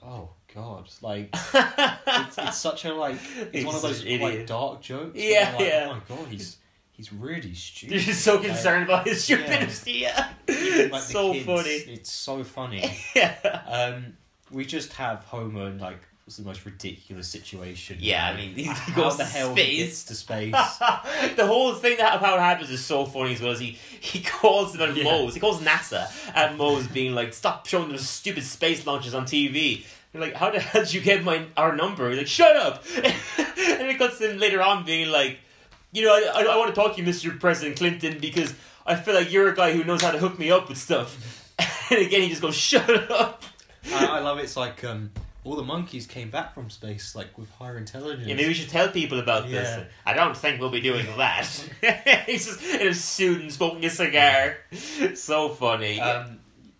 "Oh God!" Like it's, it's such a like it's He's one of those like dark jokes. Yeah, like, yeah. Oh my God, he's he's really stupid. Just so Like, concerned about his stupidity. Yeah. even, like, so kids, funny. It's so funny. Yeah. Um, we just have Homer in like what's the most ridiculous situation. Yeah, I mean, he how goes the to hell he space. gets to space. the whole thing that how it happens is so funny as well as he he calls them at Yeah. Moe's. He calls NASA at Moe's being like, stop showing those stupid space launches on TV. You're like, how the hell did you get my our number? He's like, shut up. and it cuts to him later on being like, you know, I, I, I want to talk to you, Mr. President Clinton, because I feel like you're a guy who knows how to hook me up with stuff. and again, he just goes, shut up. I, I love it. It's like um, all the monkeys came back from space like with higher intelligence. Yeah, maybe we should tell people about Yeah. this. I don't think we'll be doing that. He's just in a suit and smoking a cigar. So funny. Um,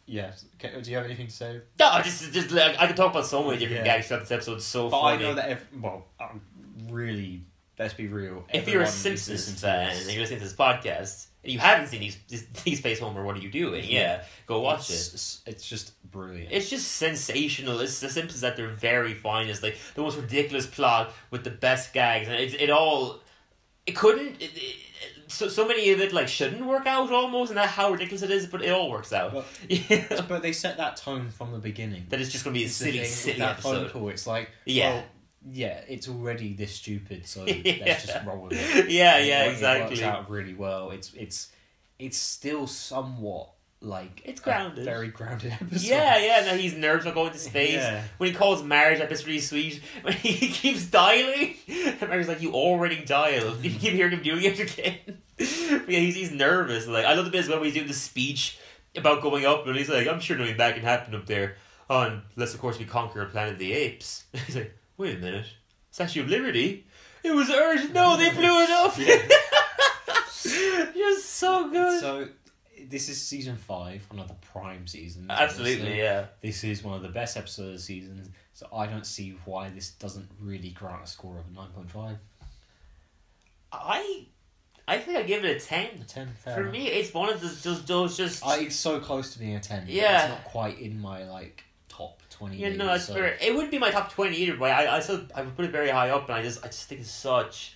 Yes. Okay, do you have anything to say? No, just just like I could talk about so many different Yeah. gags throughout this episode. It's so But funny. I know that if well, um, really, let's be real. if you're a is Simpsons fan and you're listening to this podcast and you haven't seen these Deep Space Homer, what are you doing? Yeah, go watch it. it's, It's just brilliant. It's just sensational. It's the Simpsons at their very finest. Like the most ridiculous plot with the best gags, and it it all it couldn't. It, it, so so many of it like shouldn't work out almost, and that how ridiculous it is, but it all works out. Well, yeah. but they set that tone from the beginning. That it's just gonna be a It's silly, silly that phone episode. call. It's like Yeah. well, yeah, it's already this stupid, so Yeah. let's just roll with it. Yeah, And yeah, it, wo- It exactly. works out really well. It's it's it's still somewhat like It's grounded. very grounded episode. Yeah, yeah. Now he's nerves about going to space. Yeah. When he calls marriage up, it's really sweet. When he keeps dialing, and Marge's like, "You already dialed." You keep hearing him doing it again. but yeah, he's, he's nervous. Like I love the bit as well when he's doing the speech about going up, and he's like, "I'm sure nothing bad can happen up there, oh, unless of course we conquer a planet of the apes." he's like, "Wait a minute, Statue of Liberty." It was Earth. No, they blew it up. Just so good. So this is season five, one of the prime seasons. Uh, absolutely, obviously. yeah. This is one of the best episodes of the season, so I don't see why this doesn't really grant a score of nine point five. I, I think I give it a ten. Ten. Fair For enough. me, it's one of those those, those just. I, it's so close to being a ten. Yeah. it's not quite in my like twenty. yeah, no, that's so- fair. It wouldn't be my top twenty either, but I, I still I would put it very high up, and I just I just think it's such.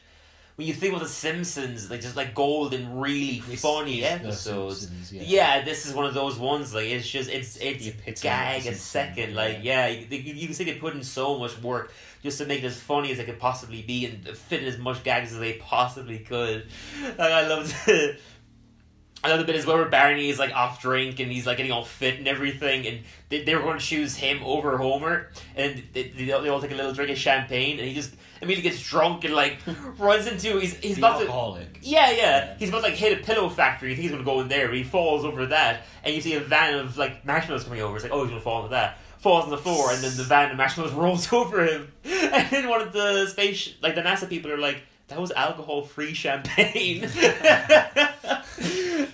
When you think about the Simpsons, like just like golden, really This funny The episodes. Simpsons, Yeah. yeah. this is one of those ones. Like it's just it's it's The gag a second. yeah. Like yeah, you, you, can see they put in so much work just to make it as funny as it could possibly be and fit in as much gags as they possibly could. Like I love the. I love the bit is where Barney is like off drink and he's like getting all fit and everything, and they, they were going to choose him over Homer, and they, they, all- they all take a little drink of champagne, and he just immediately gets drunk and like runs into he's he's The about to alcoholic. yeah, yeah. Yeah. He's about to like hit a pillow factory. He thinks he's gonna go in there, but he falls over that, and you see a van of like marshmallows coming over. It's like, oh, he's gonna fall into that. Falls on the floor, and then the van of marshmallows rolls over him. And then one of the space, like the NASA people, are like, "That was alcohol-free champagne."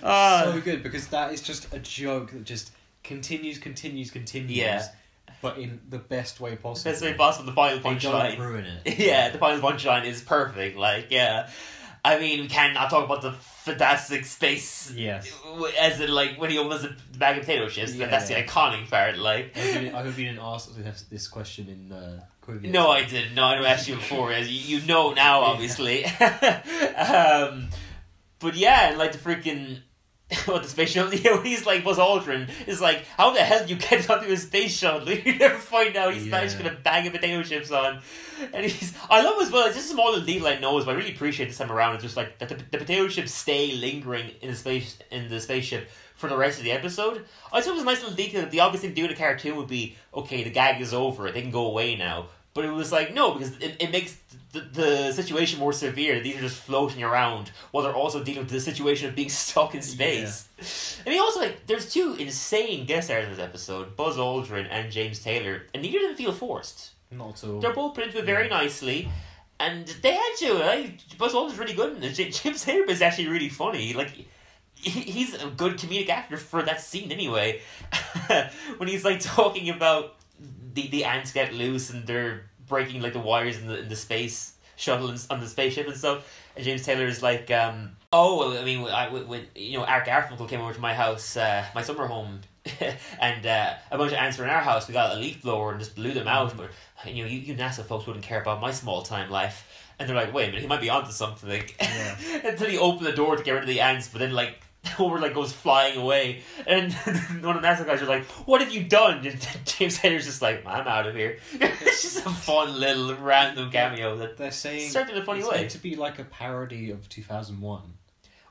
Ah, so good because that is just a joke that just continues, continues, continues. Yeah. But in the best way possible. best way possible. The final They don't punchline. ruin it. yeah, the final punchline is perfect. Like, yeah. I mean, we cannot talk about the fantastic space. Yes. As in, like, when he opens the bag of potato chips. Yeah, that's yeah. the iconic part. Like, I hope, you didn't, I hope you didn't ask this, this question in uh, Quivia. no, I didn't. No, I didn't ask you before. As you, you know now, obviously. um, but yeah, and like the freaking. What the space shuttle? Know, he's like Buzz Aldrin. Is like, how the hell you get onto a space shuttle? You never find out. He's Yeah. get a bag of potato chips on, and he's. I love as well. It's just a small little detail I know, but I really appreciate this time around. It's just like that the, the potato chips stay lingering in the space in the spaceship for the rest of the episode. I thought it was a nice little detail that the obvious thing to do in a cartoon would be okay, the gag is over, they can go away now. But it was like no, because it, it makes the, the situation more severe. These are just floating around while they're also dealing with the situation of being stuck in space. I mean, also like there's two insane guest stars in this episode: Buzz Aldrin and James Taylor, and neither of them feel forced. Not at all. They're both put into it very nicely, and they had to. I, Buzz Aldrin's really good and. James Taylor is actually really funny. Like he, he's a good comedic actor for that scene anyway. when he's like talking about the the ants get loose and they're breaking like the wires in the in the space shuttle and, on the spaceship and stuff. And James Taylor is like, um, oh, well, I mean, I, when, you know, Art Garfunkel came over to my house, uh, my summer home, and uh, a bunch of ants were in our house. We got a leaf blower and just blew them out. But you know, you, you NASA folks wouldn't care about my small time life. And they're like, wait a minute, he might be onto something. Yeah. Until he opened the door to get rid of the ants, but then like Homer like goes flying away, and one of the NASA guys are like, "What have you done?" And James Taylor's just like, "I'm out of here." it's just a fun little random cameo that They're saying started in a funny it's way. meant to be like a parody of two thousand one.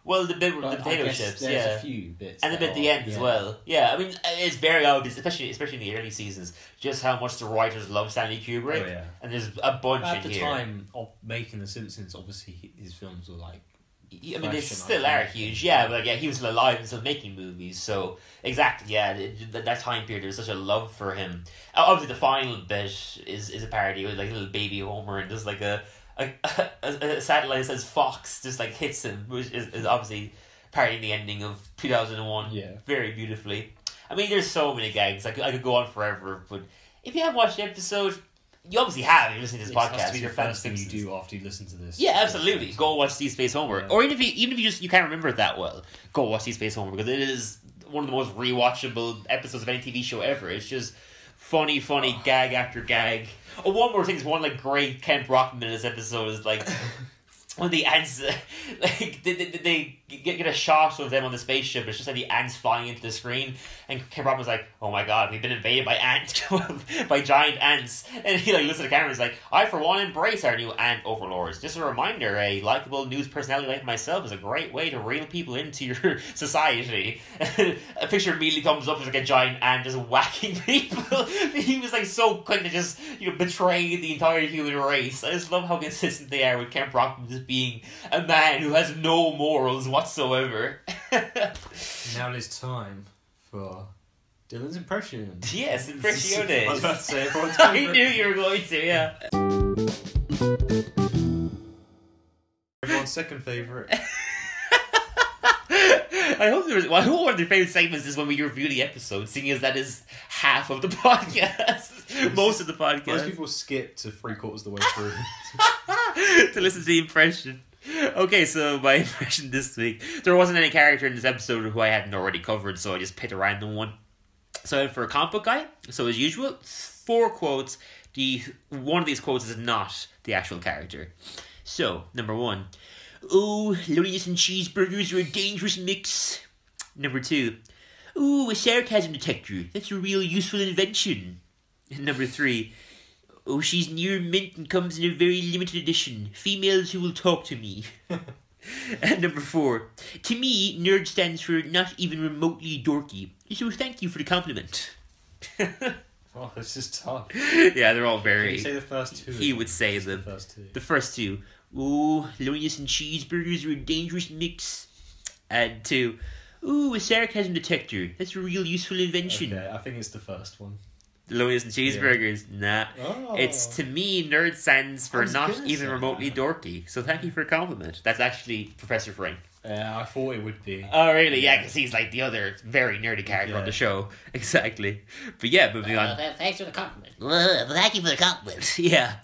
Well, the bit with the But potato chips, there's yeah, a few bits, and the bit at the end as well. Yeah, I mean, uh, it's very obvious, especially especially in the early seasons, just how much the writers love Stanley Kubrick. Oh, yeah. And there's a bunch At the here. time of making The Simpsons, obviously his films were like I mean, they still are huge, yeah, but yeah, he was still alive and still making movies, so exactly, yeah, th- th- that time period, there was such a love for him. Obviously, the final bit is is a parody with like a little baby Homer and just like a a, a, a satellite that says Fox just like hits him, which is, is obviously parodying the ending of two thousand and one, Yeah. very beautifully. I mean, there's so many gags. I could, I could go on forever, but if you haven't watched the episode, you obviously have. You're listening to this It has podcast. to be a first thing you do after you listen to this. Yeah, absolutely. Go watch Deep Space Homer, Yeah. or even if you even if you just you can't remember it that well, go watch Deep Space Homer because it is one of the most rewatchable episodes of any TV show ever. It's just funny, funny gag after gag. Oh, one more thing is one like great Kent Brockman in this episode is like. When the ants, like they, they, they get, get a shot of them on the spaceship, it's just like the ants flying into the screen, and Ken was like, "Oh my god, we've been invaded by ants, by giant ants," and he like looks at the camera, and is like, "I for one embrace our new ant overlords. Just a reminder, a likable news personality like myself is a great way to reel people into your society." a picture immediately comes up as like a giant ant just whacking people. he was like so quick to just you know betray the entire human race. I just love how consistent they are with Kent Brockman just being a man who has no morals. Now it is time for Dylan's impression. yes, I was about to say everyone's I knew you were going to, yeah. Everyone's second favourite. I hope there was. Well, I hope one of their favorite segments is when we review the episode, seeing as that is half of the podcast, most of the podcast. Most people skip to three quarters of the way through. to listen to the impression. Okay, so my impression this week, there wasn't any character in this episode who I hadn't already covered, so I just picked a random one. So for a comic book guy, so as usual, four quotes. The one of these quotes is not the actual character. So number one, oh, loneliness and cheeseburgers are a dangerous mix. Number two, ooh, a sarcasm detector. That's a real useful invention. And number three, oh, she's near mint and comes in a very limited edition. Females who will talk to me. and number four, to me, nerd stands for not even remotely dorky. So thank you for the compliment. oh, this is tough. yeah, they're all very. you say the first two? He would say Just the first two. The first two, ooh, loneliness and cheeseburgers are a dangerous mix. And two, ooh, a sarcasm detector. That's a real useful invention. Okay, I think it's the first one. Loneliness and cheeseburgers, nah. Oh. It's to me, nerd stands for not even remotely that. dorky. So thank you for a compliment. That's actually Professor Frink. Yeah, I thought it would be. Oh, really? Yeah, because he's like the other very nerdy character on the show. Exactly. But yeah, moving on. Uh, thanks for the compliment. Well, thank you for the compliment. yeah.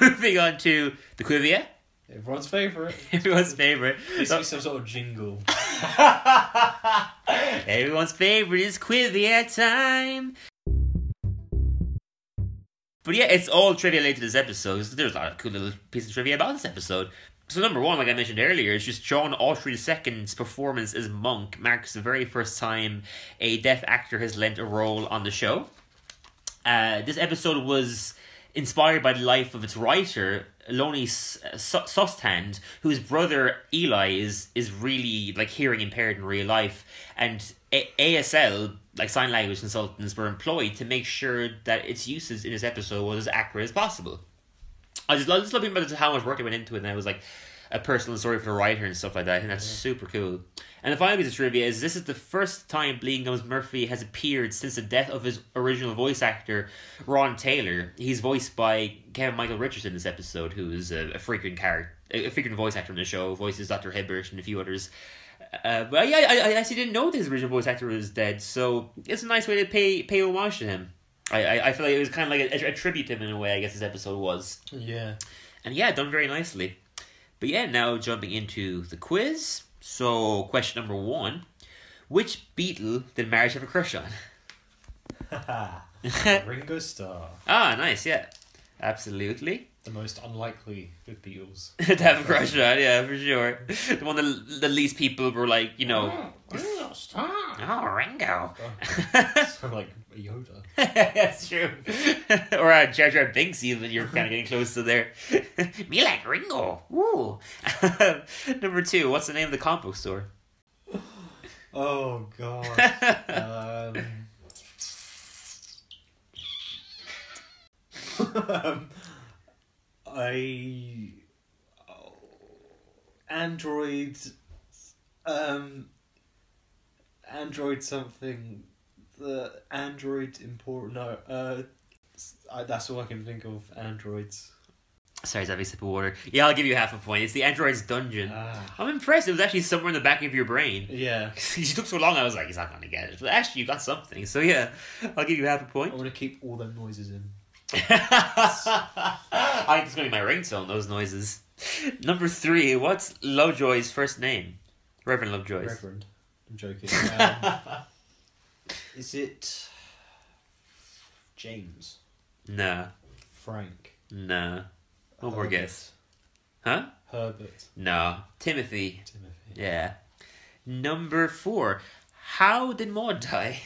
moving on to the Quivia, Everyone's favourite. everyone's favorite. This is some sort of jingle. Everyone's favorite is Quivia time. But yeah, it's all trivia related to this episode. There's a lot of cool little pieces of trivia about this episode. So number one, like I mentioned earlier, is just John Autry II's performance as Monk marks the very first time a deaf actor has lent a role on the show. Uh, this episode was inspired by the life of its writer, Loni Sosthand, whose brother Eli is is really like hearing impaired in real life, and A- ASL like sign language consultants were employed to make sure that its uses in this episode was as accurate as possible. I just love, just love about how much work they went into it, and it was like a personal story for the writer and stuff like that. I think that's super cool. And the final piece of trivia is this is the first time Bleeding Gums Murphy has appeared since the death of his original voice actor, Ron Taylor. He's voiced by Kevin Michael Richardson in this episode, who is a, a frequent character, a frequent voice actor in the show, voices Dr. Hibbert and a few others. Uh, but yeah, I, I actually didn't know that his original voice actor was dead, so it's a nice way to pay pay homage to him. I, I, I feel like it was kind of like a, a tribute to him in a way. I guess this episode was. Yeah. And yeah, done very nicely. But yeah, now jumping into the quiz. So, question number one Which Beatle did Marge have a crush on? Ringo Starr. ah, nice, yeah. Absolutely. The most unlikely of Beatles. to have a crush on, yeah, for sure. The one that the least people were like, you know, Ringo Starr. oh, Ringo. Sound like Yoda. That's true. or uh, Jar Jar Binks, even you're kind of getting close to there. Me like Ringo. Woo. Number two, what's the name of the comic book store? Oh god. um, um, Oh, Android um Android something the Android import no uh I, that's all I can think of androids Sorry, having a sip of water. Yeah, I'll give you half a point. It's the android's dungeon. Ah. I'm impressed. It was actually somewhere in the back of your brain. Yeah. he took so long. I was like, he's not gonna get it. But actually, you got something. So yeah, I'll give you half a point. I want to keep all them noises in. I think it's gonna be my ringtone. Those noises. Number three. What's Lovejoy's first name? Reverend Lovejoy's. Reverend. I'm joking. Um, is it James? Nah, Frank? nah. One more Herbert, guess. Huh? Herbert. No. Timothy. Timothy. Yeah. Number four. How did Maud die?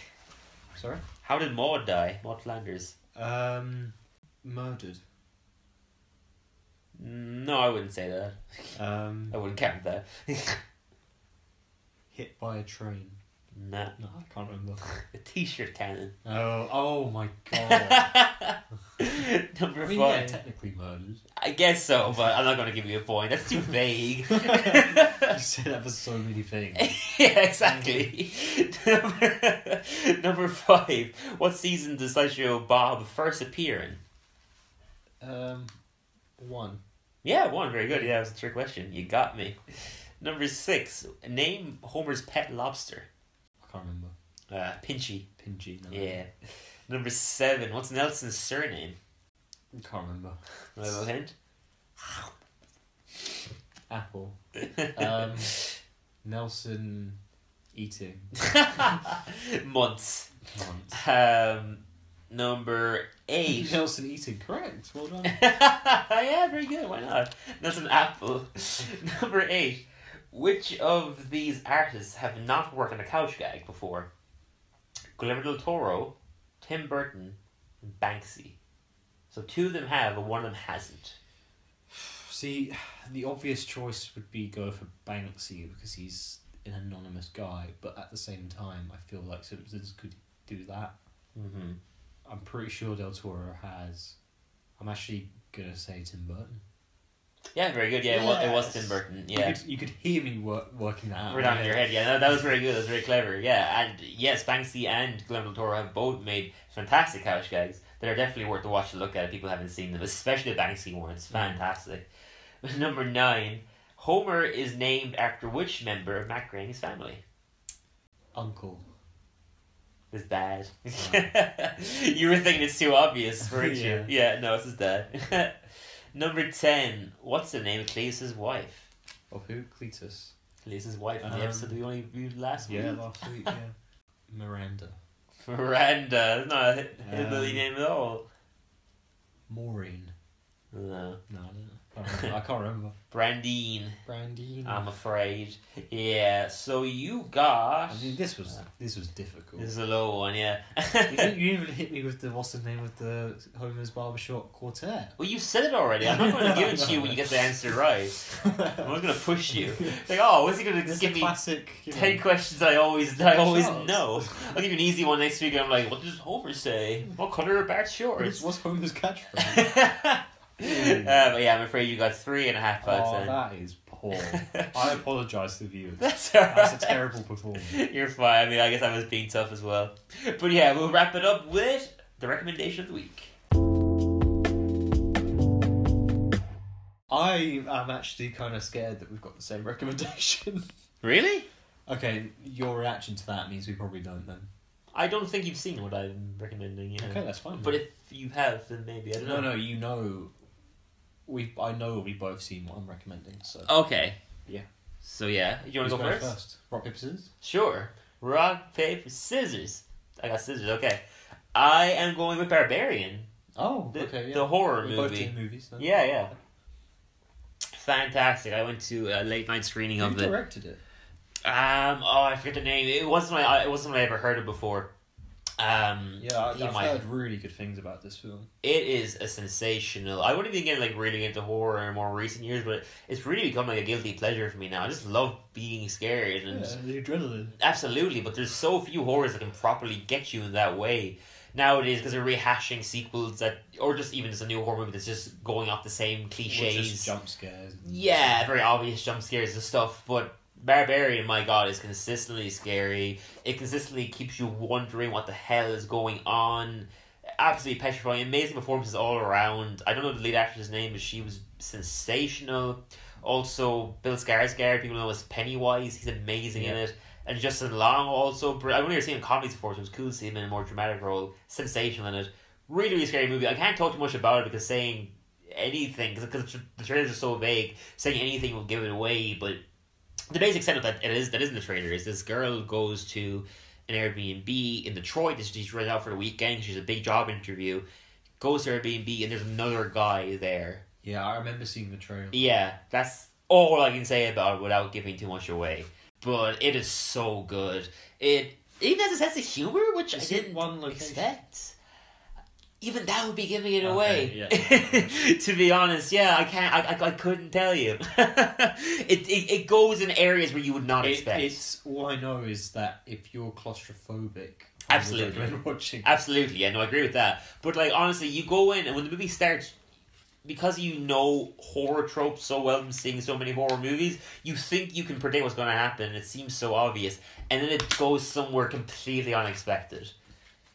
Sorry? How did Maud die? Maud Flanders. Um, murdered. No, I wouldn't say that. Um, I wouldn't count that. hit by a train. nah. No, I can't remember. A t-shirt cannon. Oh, oh my god. Number I mean, five. yeah, technically murdered. I guess so, but I'm not going to give you a point. That's too vague. You said that for so many things. yeah, exactly. Number, number five. What season does Sideshow Bob first appear in? Um, one. Yeah, one. Very good. Yeah, that was a trick question. You got me. Number six. Name Homer's pet lobster. I can't remember. Uh, Pinchy. Pinchy. No. Yeah. Number seven. What's Nelson's surname? I can't remember. Little hint. Apple. Um, Nelson eating. Months. Months. Um, number eight. Nelson eating. Correct. Well done. yeah, very good. Why not? That's an apple. Number eight. Which of these artists have not worked on a couch gag before? Guillermo del Toro, Tim Burton, and Banksy. So two of them have, but one of them hasn't. See, the obvious choice would be go for Banksy because he's an anonymous guy, but at the same time, I feel like Simpsons could do that. Mm-hmm. I'm pretty sure Del Toro has. I'm actually gonna say Tim Burton. Yeah, very good. Yeah, it, was, it was Tim Burton. You Yeah. could, you could hear me work, working that out. Right down in your head, yeah, that, that was very good. That was very clever, yeah. And yes, Banksy and Guillermo del Toro have both made fantastic couch gags that are definitely worth a watch to look at if people haven't seen them, especially the Banksy one. It's mm. fantastic. Number nine, Homer is named after which member of Matt Groening's family? Uncle. His bad. you were thinking it's too obvious, weren't you? Yeah. Yeah, no, it's his dad. Number ten, what's the name of Cletus's wife? Of who? Cletus. Cletus's wife in the Um, episode we only viewed last week. Yeah, last week. Yeah. Miranda. Miranda. That's not a hillbilly Um, name at all. Maureen. No. No, I don't know. I can't remember. I can't remember. Brandine, Brandine. I'm afraid. Yeah, so you got. I mean, this was this was difficult. This is a low one, yeah. you, didn't, you even hit me with the what's the name of the Homer's Barbershop Quartet. well, you said it already. I'm not going to give it to you when you get the answer right. I'm not going to push you. Like, oh, what's he going to It's give a me? classic. You know, Ten questions I always I always Shots. know. I'll give you an easy one next week. and I'm like, what does Homer say? What color are Bart's shorts? what's, what's Homer's catchphrase? uh, but yeah, I'm afraid you got three and a half out of oh, that is poor. I apologise to the viewers. That's. That's a terrible performance. You're fine. I mean, I guess I was being tough as well. But yeah, we'll wrap it up with the recommendation of the week. I am actually kind of scared that we've got the same recommendation. Really? okay, your reaction to that means we probably don't then. I don't think you've seen what I'm recommending. Yeah. Okay, that's fine. But if you have, then maybe I don't no, know. no, you know, we I know we've both seen what I'm recommending. So Okay. Yeah. So yeah, you want Who's to go going first? Rock paper scissors. Sure. Rock paper scissors. I got scissors. Okay. I am going with Barbarian. Oh, The, okay. Yeah. the horror We're both movie. doing movies. Then. Yeah, yeah. Fantastic. I went to a late night screening Who of it. directed it? Um, oh, I forget the name. It wasn't my. It wasn't one I ever heard of before. Um, Yeah, I, I've might- heard really good things about this film. It is a sensational. I wouldn't even get like really into horror in more recent years, but it's really become like a guilty pleasure for me now. I just love being scared and the adrenaline. absolutely. But there's so few horrors that can properly get you in that way nowadays because they're rehashing sequels that, or just even just a new horror movie that's just going off the same cliches. Just jump scares. Yeah, very obvious jump scares and stuff, but Barbarian, my god, is consistently scary. It consistently keeps you wondering what the hell is going on. absolutely petrifying. Amazing performances all around. I don't know the lead actress' name, but she was sensational. Also, Bill Skarsgård, people know as Pennywise. He's amazing in it. And Justin Long also. I've only ever seen him in comedies before, so it was cool to see him in a more dramatic role. Sensational in it. Really, really scary movie. I can't talk too much about it because saying anything, because the trailers are so vague, saying anything will give it away. But the basic setup that it is that is in the trailer is this girl goes to an Airbnb in Detroit. She's right out for the weekend. She's a big job interview. Goes to Airbnb and there's another guy there. Yeah, I remember seeing the trailer. Yeah, that's all I can say about it without giving too much away. But it is so good. It even has a sense of humor, which Is I didn't one location? expect. Even that would be giving it Okay, away. yeah. to be honest, yeah, I can't. I, I, I couldn't tell you. it, it it goes in areas where you would not It, expect. it's all I know is that if you're claustrophobic, Absolutely. watching. Absolutely, yeah, no, I agree with that. But like honestly, you go in and when the movie starts, because you know horror tropes so well from seeing so many horror movies, you think you can predict what's going to happen. and It seems so obvious, and then it goes somewhere completely unexpected.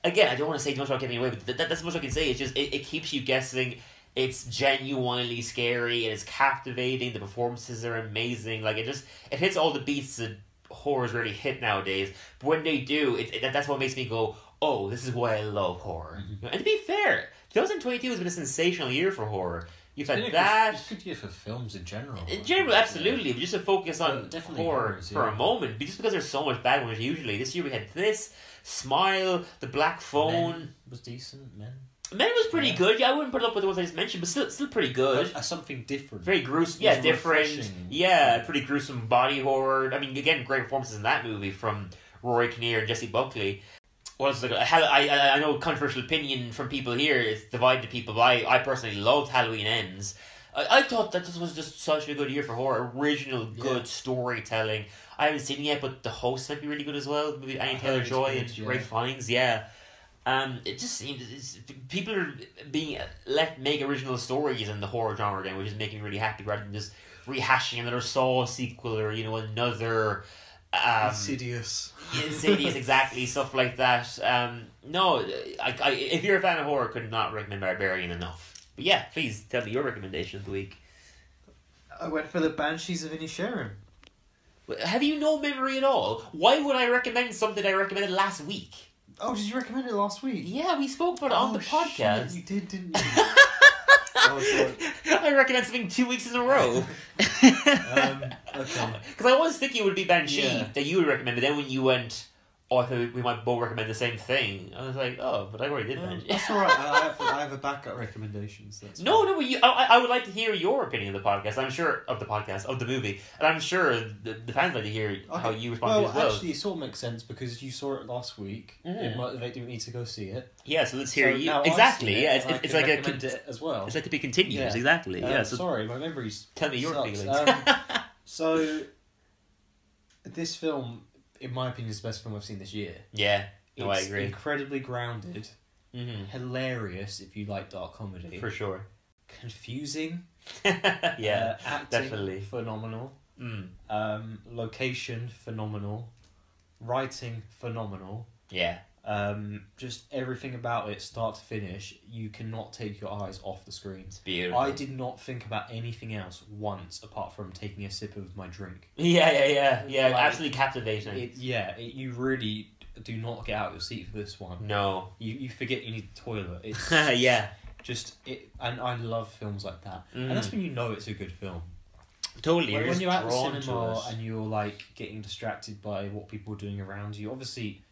Again, I don't want to say too much about giving away, but that, that's much I can say. It's just it, it keeps you guessing. It's genuinely scary. It is captivating. The performances are amazing. Like it just it hits all the beats that horrors really hit nowadays. But when they do, it, it that's what makes me go, oh, this is why I love horror. Mm-hmm. And to be fair, 2022 has been a sensational year for horror. You've had that. It's good year for films in general. In general, absolutely. But just to focus on Well, horror horrors, for yeah. a moment, just because there's so much bad ones usually. This year we had this, Smile, The Black Phone. Men was decent. Men. Men was pretty Yeah. good. Yeah, I wouldn't put it up with the ones I just mentioned, but still, still pretty good. Uh, something different. Very gruesome. Yeah, different. refreshing. Yeah, pretty gruesome body horror. I mean, again, great performances in that movie from Rory Kinnear and Jessie Buckley. What else? Hall- I, I I know controversial opinion from people here is divided people. But I I personally loved Halloween Ends. I, I thought that this was just such a good year for horror. Original, good Yeah. storytelling. I haven't seen it yet, but the host might be really good as well. Maybe Annie I Taylor Joy and yeah. Ralph Fiennes. Yeah. Um, it just seems it's, people are being let make original stories in the horror genre again, which is making me really happy rather than just rehashing another Saw sequel or you know another um, Insidious. Insidious exactly stuff like that. Um, no, I, I, if you're a fan of horror, could not recommend Barbarian enough. But yeah, please tell me your recommendation of the week. I went for the Banshees of Inisherin. Have you no memory at all? Why would I recommend something I recommended last week? Oh, did you recommend it last week? Yeah, we spoke about it on Oh, the podcast. shit, you did, didn't you? oh. I recommend something two weeks in a row. Um, okay. Because I was thinking it would be Banshee Yeah. that you would recommend, but then when you went, oh, I thought we might both recommend the same thing. I was like, oh, but I already did Banshee. that's all right. I have, I have a backup recommendation. So that's No, fine. no, but you, I, I would like to hear your opinion of the podcast. I'm sure of the podcast of the movie, and I'm sure the, the fans like to hear how you respond Well, to it as well. actually, it sort of makes sense because you saw it last week. Mhm. It motivated me to go see it. yeah, so let's hear So you now exactly. it, Yeah, it's, it's, it's like a con- it as well. it's like to be continuous. Yeah. Exactly. Um, yeah. So sorry, my memory's. tell me your sucks. feelings. Um, so, this film, in my opinion, is the best film I've seen this year. yeah. No, I agree. Incredibly grounded, hmm hilarious if you like dark comedy, For sure. confusing. yeah. uh, acting definitely. phenomenal. Mm. Um, location phenomenal, writing phenomenal. Yeah. Um, just everything about it, start to finish, you cannot take your eyes off the screen. It's beautiful. I did not think about anything else once apart from taking a sip of my drink. Yeah, yeah, yeah, yeah. Like, absolutely captivating. It, yeah, it, you really do not get out of your seat for this one. no. You you forget you need the toilet. It's yeah. just it, and I love films like that. Mm. And that's when you know it's a good film. Totally. When, You're when you're at the cinema and you're like getting distracted by what people are doing around you. Obviously,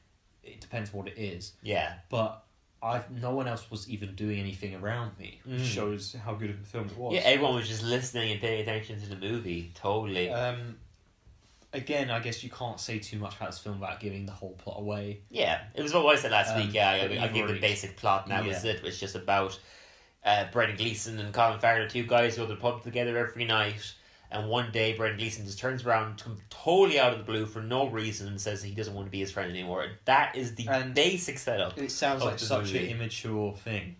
it depends what it is, Yeah. but I no one else was even doing anything around me. Mm. Shows how good of a film it was. Yeah, everyone was just listening and paying attention to the movie. Totally. Um, again, I guess you can't say too much about this film without giving the whole plot away. yeah, it was what I said last Um, week. Yeah, I, but I gave the basic plot, and that was it. It was just about uh, Brendan Gleeson and Colin Farrell, two guys who go to the pub together every night. And one day, Brendan Gleeson just turns around totally out of the blue for no reason and says he doesn't want to be his friend anymore. That is the And basic setup. It sounds like such movie. an immature thing.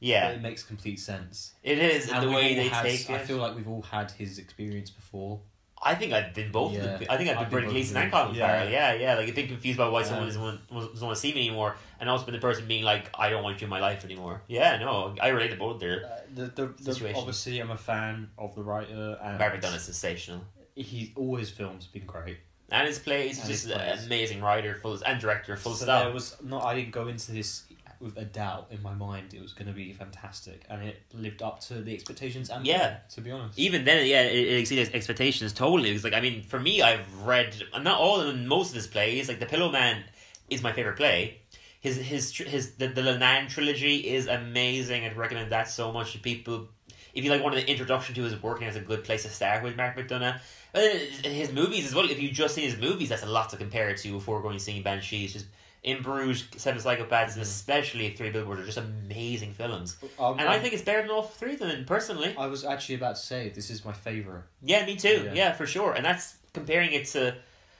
Yeah, but it makes complete sense. it is And the way they had- take I feel like we've all had his experience before. I think I've been both. Yeah. Of them. I think I've been I've been Brendan Gleeson and. Colin Yeah. Farrell. Yeah, yeah. Like I've been confused about why someone Um, doesn't want, doesn't want to see me anymore, and also been the person being like, I don't want you in my life anymore. Yeah, no, I relate to both there. Uh, the, the, the, Situation. obviously, I'm a fan of the writer, and Mark McDonagh's sensational. He always films been great. And his plays, he's And just his an amazing writer, full and director, full so stop. there was not. I didn't go into this with a doubt in my mind. It was going to be fantastic, and it lived up to the expectations. And Yeah. more, to be honest, Even then, yeah, it, it exceeded expectations totally. It was like, I mean, for me, I've read not all of them, most of his plays. Like the Pillowman is my favorite play. His his his the the Leenane trilogy is amazing. I'd recommend that so much to people. If you like wanted an introduction to his work, and it's a good place to start with Mark McDonagh. His movies as well. If you've just seen his movies, that's a lot to compare it to before going and seeing Banshees. Just in Bruges, Seven Psychopaths, and especially Three Billboards are just amazing films. Um, And I think it's better than all three of them, personally. I was actually about to say this is my favorite. Yeah, me too. Yeah. Yeah. for sure. And that's comparing it to,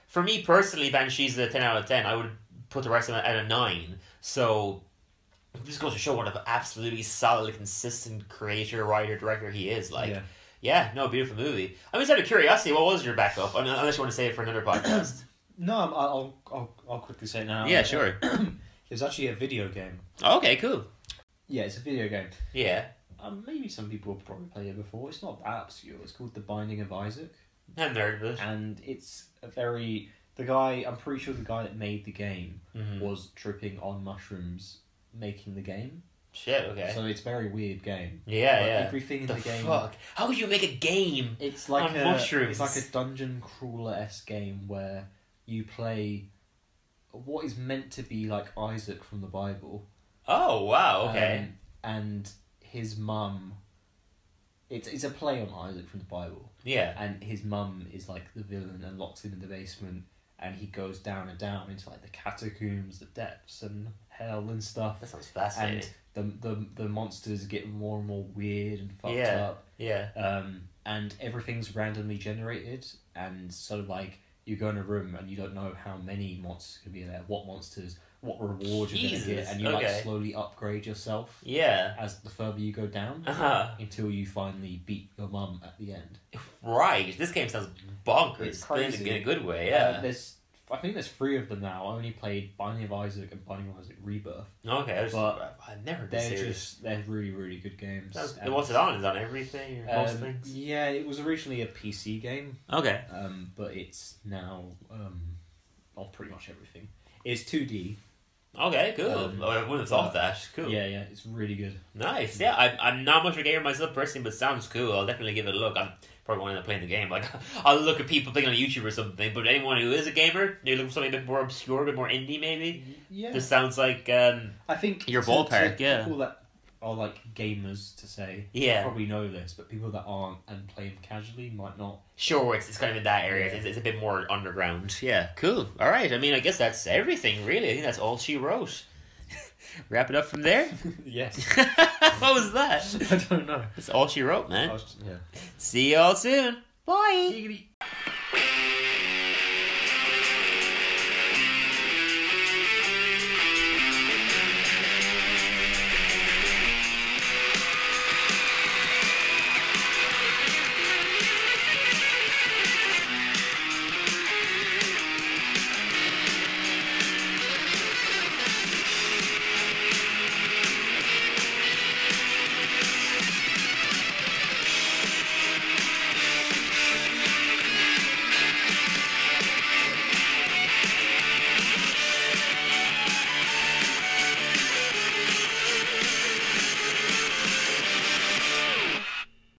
for me personally, Banshees is a 10 out of 10. I would put the rest of it at a 9. So, this goes to show what an absolutely solid, consistent creator, writer, director he is. Like, yeah, Yeah. no, beautiful movie. I'm just out of curiosity, what was your backup? Unless you want to say it for another podcast. No, I'll, I'll I'll quickly say it now. yeah, sure. It was actually a video game. Okay, cool. Yeah, it's a video game. Yeah. Um, maybe some people have probably played it before. It's not that obscure. It's called The Binding of Isaac, I haven't heard of it. and it's a very the guy. I'm pretty sure the guy that made the game Mhm. was tripping on mushrooms making the game. Shit, okay. So it's a very weird game. yeah, But yeah. Everything in the the, game. fuck? How would you make a game? It's like on a mushrooms? it's like a dungeon crawler esque game where you play what is meant to be like Isaac from the Bible. Oh, wow, okay. Um, and his mum. It's it's a play on Isaac from the Bible, yeah. and his mum is like the villain and locks him in the basement, and he goes down and down into like the catacombs, the depths, and hell and stuff. That sounds fascinating. And the the the monsters get more and more weird and fucked Yeah. up yeah. um, and everything's randomly generated, and so like you go in a room and you don't know how many monsters can be there, what monsters, what rewards you're gonna get, and you okay. like slowly upgrade yourself Yeah. as the further you go down Uh-huh. until you finally beat your mum at the end. Right. This game sounds bonkers. It's in a- crazy. In a good way, Uh, yeah. there's I think there's three of them now. I only played Binding of Isaac and Binding of Isaac Rebirth. okay, I just, but I've never They're serious. just they're really really good games. Sounds- And, what's it on? Is on everything um, things? yeah, it was originally a PC game. Okay. um, but it's now um, on pretty much everything. It's two D. Okay, cool. Um, I wouldn't have thought uh, that. Cool. Yeah, yeah, it's really good. Nice. Yeah, I'm, I'm not much of a gamer myself personally, but sounds cool. I'll definitely give it a look. I'm probably going to end up playing the game. Like, I'll look at people playing on YouTube or something, but anyone who is a gamer, they look for something a bit more obscure, a bit more indie maybe. Yeah, This sounds like, um, I think Your to- ballpark, to yeah. People that are like gamers to say Yeah. probably know this, but people that aren't and play them casually might not. Sure, it's, it's kind of in that area. Yeah. It's, it's a bit more underground. Yeah, cool. All right. I mean, I guess that's everything, really. I think that's all she wrote. Wrap it up from there. yes, what was that? I don't know. That's all she wrote, man. Was- yeah. See y'all soon. Bye. Giggity.